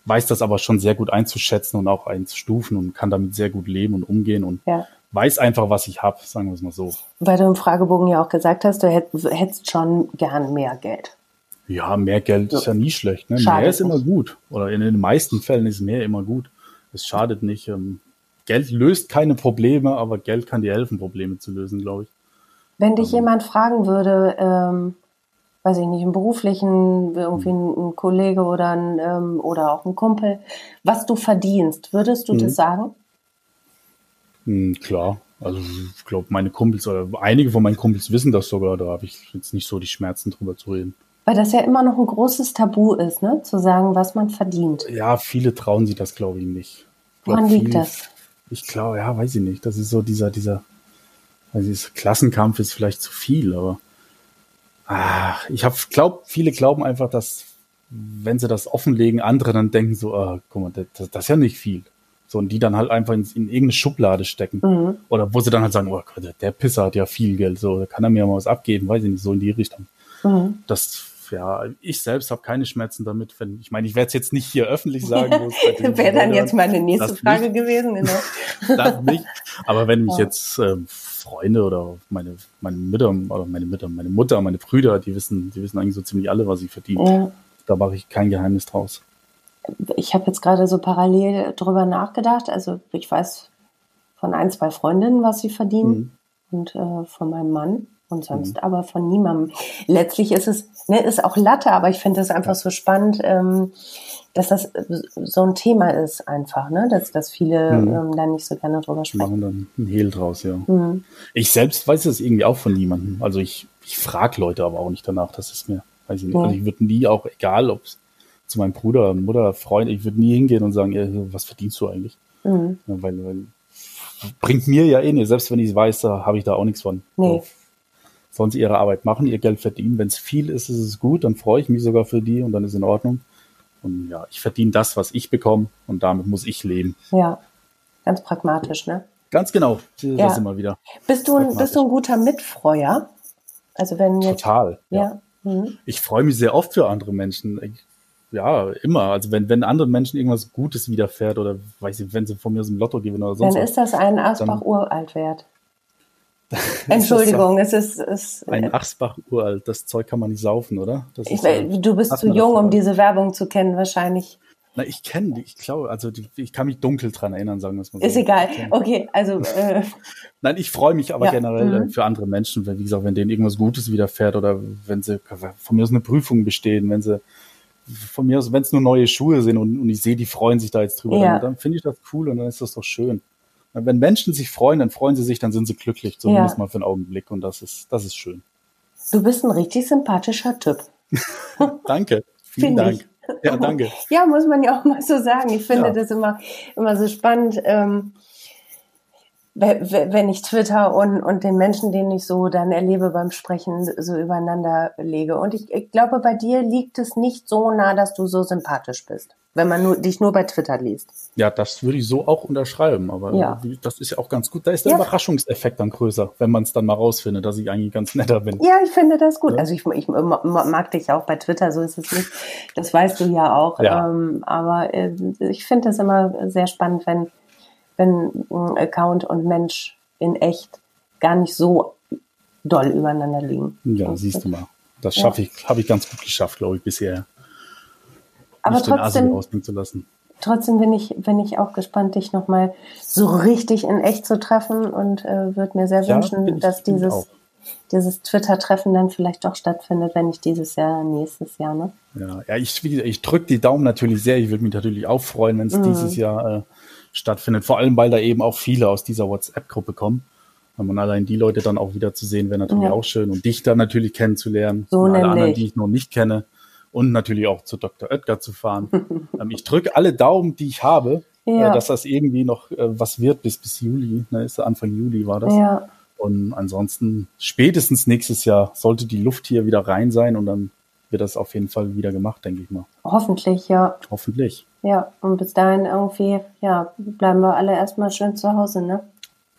weiß das aber schon sehr gut einzuschätzen und auch einzustufen und kann damit sehr gut leben und umgehen und ja. weiß einfach, was ich habe, sagen wir es mal so. Weil du im Fragebogen ja auch gesagt hast, du hättest schon gern mehr Geld. Ja, mehr Geld so. ist ja nie schlecht. Ne? Mehr ist immer gut. Oder in den meisten Fällen ist mehr immer gut. Es schadet nicht. Ähm, Geld löst keine Probleme, aber Geld kann dir helfen, Probleme zu lösen, glaube ich. Wenn dich also. jemand fragen würde, ähm, weiß ich nicht, einen beruflichen, irgendwie ein, ein Kollege oder, ein, ähm, oder auch ein Kumpel, was du verdienst, würdest du mhm. das sagen? Mhm, klar. Also ich glaube, meine Kumpels oder einige von meinen Kumpels wissen das sogar, da habe ich jetzt nicht so die Schmerzen drüber zu reden. Weil das ja immer noch ein großes Tabu ist, ne? Zu sagen, was man verdient. Ja, viele trauen sich das, glaube ich, nicht. Woran liegt das? Ich glaube, ja, weiß ich nicht. Das ist so dieser, dieser, also dieser Klassenkampf ist vielleicht zu viel, aber Ach, ich habe glaube, viele glauben einfach, dass wenn sie das offenlegen, andere dann denken so, ah, guck mal, das, das ist ja nicht viel. So, und die dann halt einfach in, in irgendeine Schublade stecken. Mhm. Oder wo sie dann halt sagen, oh der Pisser hat ja viel Geld, so, da kann er mir mal was abgeben, weiß ich nicht, so in die Richtung. Mhm. Das ja, ich selbst habe keine Schmerzen damit. Wenn, ich meine, ich werde es jetzt nicht hier öffentlich sagen. [LAUGHS] Wäre dann jetzt meine nächste Frage nicht, gewesen. Genau. [LAUGHS] das nicht. Aber wenn mich ja. jetzt ähm, Freunde oder meine, meine Mütter oder meine Mütter, meine Mutter, meine Brüder, die wissen, die wissen eigentlich so ziemlich alle, was ich verdiene. Ja. Da mache ich kein Geheimnis draus. Ich habe jetzt gerade so parallel drüber nachgedacht. Also ich weiß von ein, zwei Freundinnen, was sie verdienen mhm. und äh, von meinem Mann und sonst mhm. aber von niemandem. Letztlich ist es, ne, ist auch Latte, aber ich finde es einfach ja. so spannend, ähm, dass das so ein Thema ist einfach, ne, dass, dass viele mhm. ähm, da nicht so gerne drüber sprechen. Machen dann einen Hehl draus, ja. Mhm. Ich selbst weiß es irgendwie auch von niemandem. Also ich, ich frage Leute aber auch nicht danach, das ist mir, weiß ich nicht. Also ich würde nie auch, egal ob es zu meinem Bruder, Mutter, Freund, ich würde nie hingehen und sagen, ey, was verdienst du eigentlich? Mhm. Ja, weil, weil bringt mir ja eh nicht, selbst wenn ich es weiß, da habe ich da auch nichts von. Nee. So sollen sie ihre Arbeit machen, ihr Geld verdienen. Wenn es viel ist, ist es gut, dann freue ich mich sogar für die und dann ist in Ordnung. Und ja, ich verdiene das, was ich bekomme und damit muss ich leben. Ja, ganz pragmatisch, ne? Ganz genau, das ja. immer wieder. Bist du, ein, bist du ein guter Mitfreuer? Also wenn jetzt, Total, ja. ja. Mhm. Ich freue mich sehr oft für andere Menschen. Ich, ja, immer. Also wenn, wenn anderen Menschen irgendwas Gutes widerfährt oder weiß ich, wenn sie von mir aus dem Lotto gewinnen oder sonst Dann ist das ein Asbach uralt wert. [LAUGHS] Entschuldigung, es ist, es ein Achsbach uralt. Das Zeug kann man nicht saufen, oder? Ich, du bist zu jung, um diese Werbung zu kennen, wahrscheinlich. Na, ich kenne die, ich glaube, also die, ich kann mich dunkel dran erinnern, sagen wir es mal so. Ist egal. Okay, also. [LAUGHS] Äh, Nein, ich freue mich aber ja. generell äh, mhm. für andere Menschen, weil, wie gesagt, wenn denen irgendwas Gutes widerfährt oder wenn sie von mir aus eine Prüfung bestehen, wenn sie von mir aus, wenn es nur neue Schuhe sind und, und ich sehe, die freuen sich da jetzt drüber, ja. dann, dann finde ich das cool und dann ist das doch schön. Wenn Menschen sich freuen, dann freuen sie sich, dann sind sie glücklich, zumindest ja. mal für einen Augenblick. Und das ist, das ist schön. Du bist ein richtig sympathischer Typ. [LAUGHS] danke. Vielen Dank. Ich. Ja, danke. Ja, muss man ja auch mal so sagen. Ich finde ja. das immer, immer so spannend. Ähm, wenn ich Twitter und, und den Menschen, den ich so dann erlebe beim Sprechen, so übereinander lege. Und ich, ich glaube, bei dir liegt es nicht so nah, dass du so sympathisch bist wenn man nur, dich nur bei Twitter liest. Ja, das würde ich so auch unterschreiben, aber ja. das ist ja auch ganz gut. Da ist der ja. Überraschungseffekt dann größer, wenn man es dann mal rausfindet, dass ich eigentlich ganz netter bin. Ja, ich finde das gut. Ja. Also ich, ich, mag dich auch bei Twitter, so ist es nicht. Das weißt du ja auch. Ja. Ähm, aber äh, ich finde das immer sehr spannend, wenn, wenn ein Account und Mensch in echt gar nicht so doll übereinander liegen. Ja, und siehst du mal. Das schaffe ich, habe ich ganz gut geschafft, glaube ich, bisher aber trotzdem, zu lassen. Trotzdem bin ich, bin ich auch gespannt, dich nochmal so richtig in echt zu treffen und äh, würde mir sehr ja, wünschen, dass dieses, dieses Twitter-Treffen dann vielleicht doch stattfindet, wenn nicht dieses Jahr, nächstes Jahr, ne? Ja, ja ich, ich drücke die Daumen natürlich sehr. Ich würde mich natürlich auch freuen, wenn es mhm. dieses Jahr äh, stattfindet. Vor allem, weil da eben auch viele aus dieser WhatsApp-Gruppe kommen. Und allein die Leute dann auch wieder zu sehen, wäre natürlich ja. auch schön. Und dich dann natürlich kennenzulernen. So und alle anderen, die ich noch nicht kenne und natürlich auch zu Dr. Oetker zu fahren. [LAUGHS] ähm, ich drücke alle Daumen, die ich habe, äh, ja. dass das irgendwie noch äh, was wird bis, bis Juli. Ne, ist Anfang Juli war das. Ja. Und ansonsten spätestens nächstes Jahr sollte die Luft hier wieder rein sein und dann wird das auf jeden Fall wieder gemacht, denke ich mal. Hoffentlich, ja. Hoffentlich. Ja, und bis dahin irgendwie, ja, bleiben wir alle erstmal schön zu Hause, ne?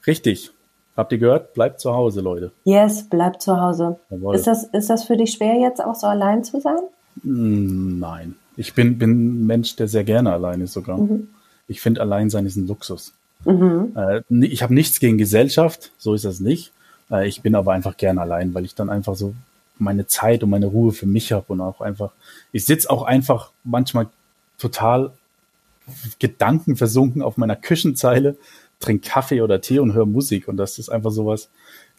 Richtig. Habt ihr gehört? Bleibt zu Hause, Leute. Yes, bleibt zu Hause. Ist das, ist das für dich schwer, jetzt auch so allein zu sein? Hm, nein. Ich bin, bin ein Mensch, der sehr gerne alleine ist sogar. Mhm. Ich finde, Alleinsein ist ein Luxus. Mhm. Äh, ich habe nichts gegen Gesellschaft, so ist das nicht. Äh, ich bin aber einfach gerne allein, weil ich dann einfach so meine Zeit und meine Ruhe für mich habe und auch einfach, ich sitze auch einfach manchmal total gedankenversunken auf meiner Küchenzeile, trinke Kaffee oder Tee und höre Musik und das ist einfach sowas,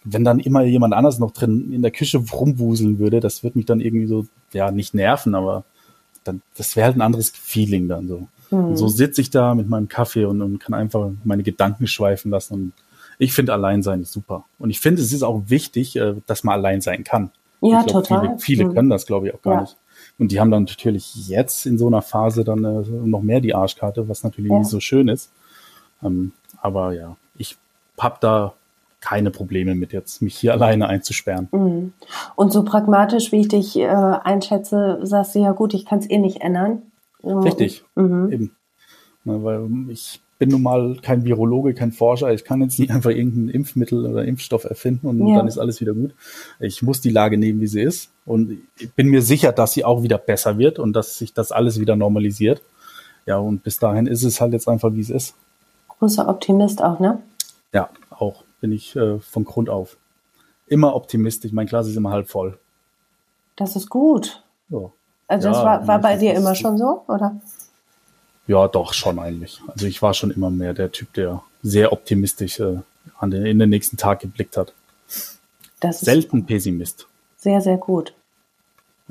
wenn dann immer jemand anders noch drin in der Küche rumwuseln würde, das würde mich dann irgendwie so, ja, nicht nerven, aber dann, das wäre halt ein anderes Feeling dann so. Mhm. Und so sitze ich da mit meinem Kaffee und, und kann einfach meine Gedanken schweifen lassen und ich finde Alleinsein super. Und ich finde, es ist auch wichtig, äh, dass man allein sein kann. Ja, glaub, total. Viele, viele mhm. können das, glaube ich, auch gar ja. nicht. Und die haben dann natürlich jetzt in so einer Phase dann äh, noch mehr die Arschkarte, was natürlich ja. nicht so schön ist. Ähm, aber ja, ich hab da keine Probleme mit jetzt, mich hier [LAUGHS] alleine einzusperren. Mhm. Und so pragmatisch, wie ich dich äh, einschätze, sagst du ja gut, ich kann es eh nicht ändern. Richtig, mhm. eben. Na, weil ich bin nun mal kein Virologe, kein Forscher. Ich kann jetzt nicht einfach irgendein Impfmittel oder Impfstoff erfinden und ja. dann ist alles wieder gut. Ich muss die Lage nehmen, wie sie ist. Und ich bin mir sicher, dass sie auch wieder besser wird und dass sich das alles wieder normalisiert. Ja, und bis dahin ist es halt jetzt einfach, wie es ist. Großer Optimist auch, ne? Ja, auch. Bin ich äh, von Grund auf. Immer optimistisch. Mein Glas ist immer halb voll. Das ist gut. Ja. Also ja, das war, war bei dir immer schon so, oder? Ja, doch, schon eigentlich. Also ich war schon immer mehr der Typ, der sehr optimistisch äh, an den, in den nächsten Tag geblickt hat. Das Selten Pessimist. Sehr, sehr gut.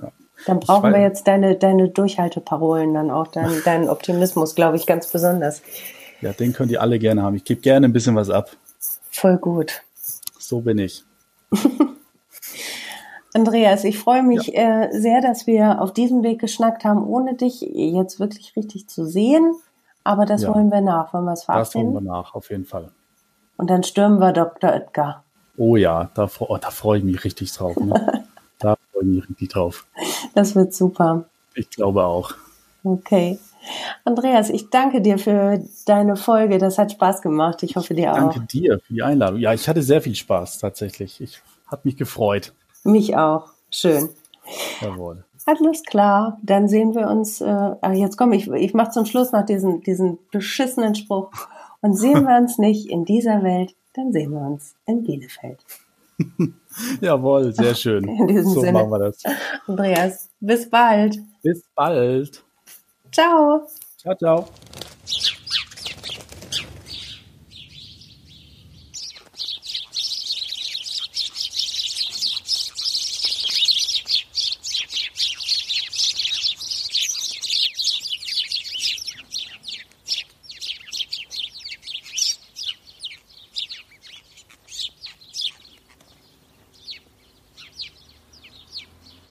Ja. Dann brauchen wir jetzt deine, deine Durchhalteparolen dann auch, deinen, [LAUGHS] deinen Optimismus, glaube ich, ganz besonders. Ja, den könnt ihr alle gerne haben. Ich gebe gerne ein bisschen was ab. Voll gut. So bin ich. [LAUGHS] Andreas, ich freue mich ja. äh, sehr, dass wir auf diesem Weg geschnackt haben, ohne dich jetzt wirklich richtig zu sehen. Aber das ja. wollen wir nach, wollen wir es verabreden? Das wollen wir nach, auf jeden Fall. Und dann stürmen wir Dr. Oetker. Oh ja, da, oh, da freue ich mich richtig drauf. Ne? [LAUGHS] da freue ich mich richtig drauf. Das wird super. Ich glaube auch. Okay. Andreas, ich danke dir für deine Folge. Das hat Spaß gemacht. Ich hoffe dir auch. Danke dir für die Einladung. Ja, ich hatte sehr viel Spaß tatsächlich. Ich hat mich gefreut. Mich auch. Schön. Jawohl. Alles klar. Dann sehen wir uns. Äh, ah, jetzt komm, ich, ich mache zum Schluss noch diesen, diesen beschissenen Spruch. Und sehen wir uns nicht in dieser Welt, dann sehen wir uns in Bielefeld. [LAUGHS] Jawohl, sehr schön. In diesem so Sinne. machen wir das. Andreas, bis bald. Bis bald. Ciao. Ciao, ciao.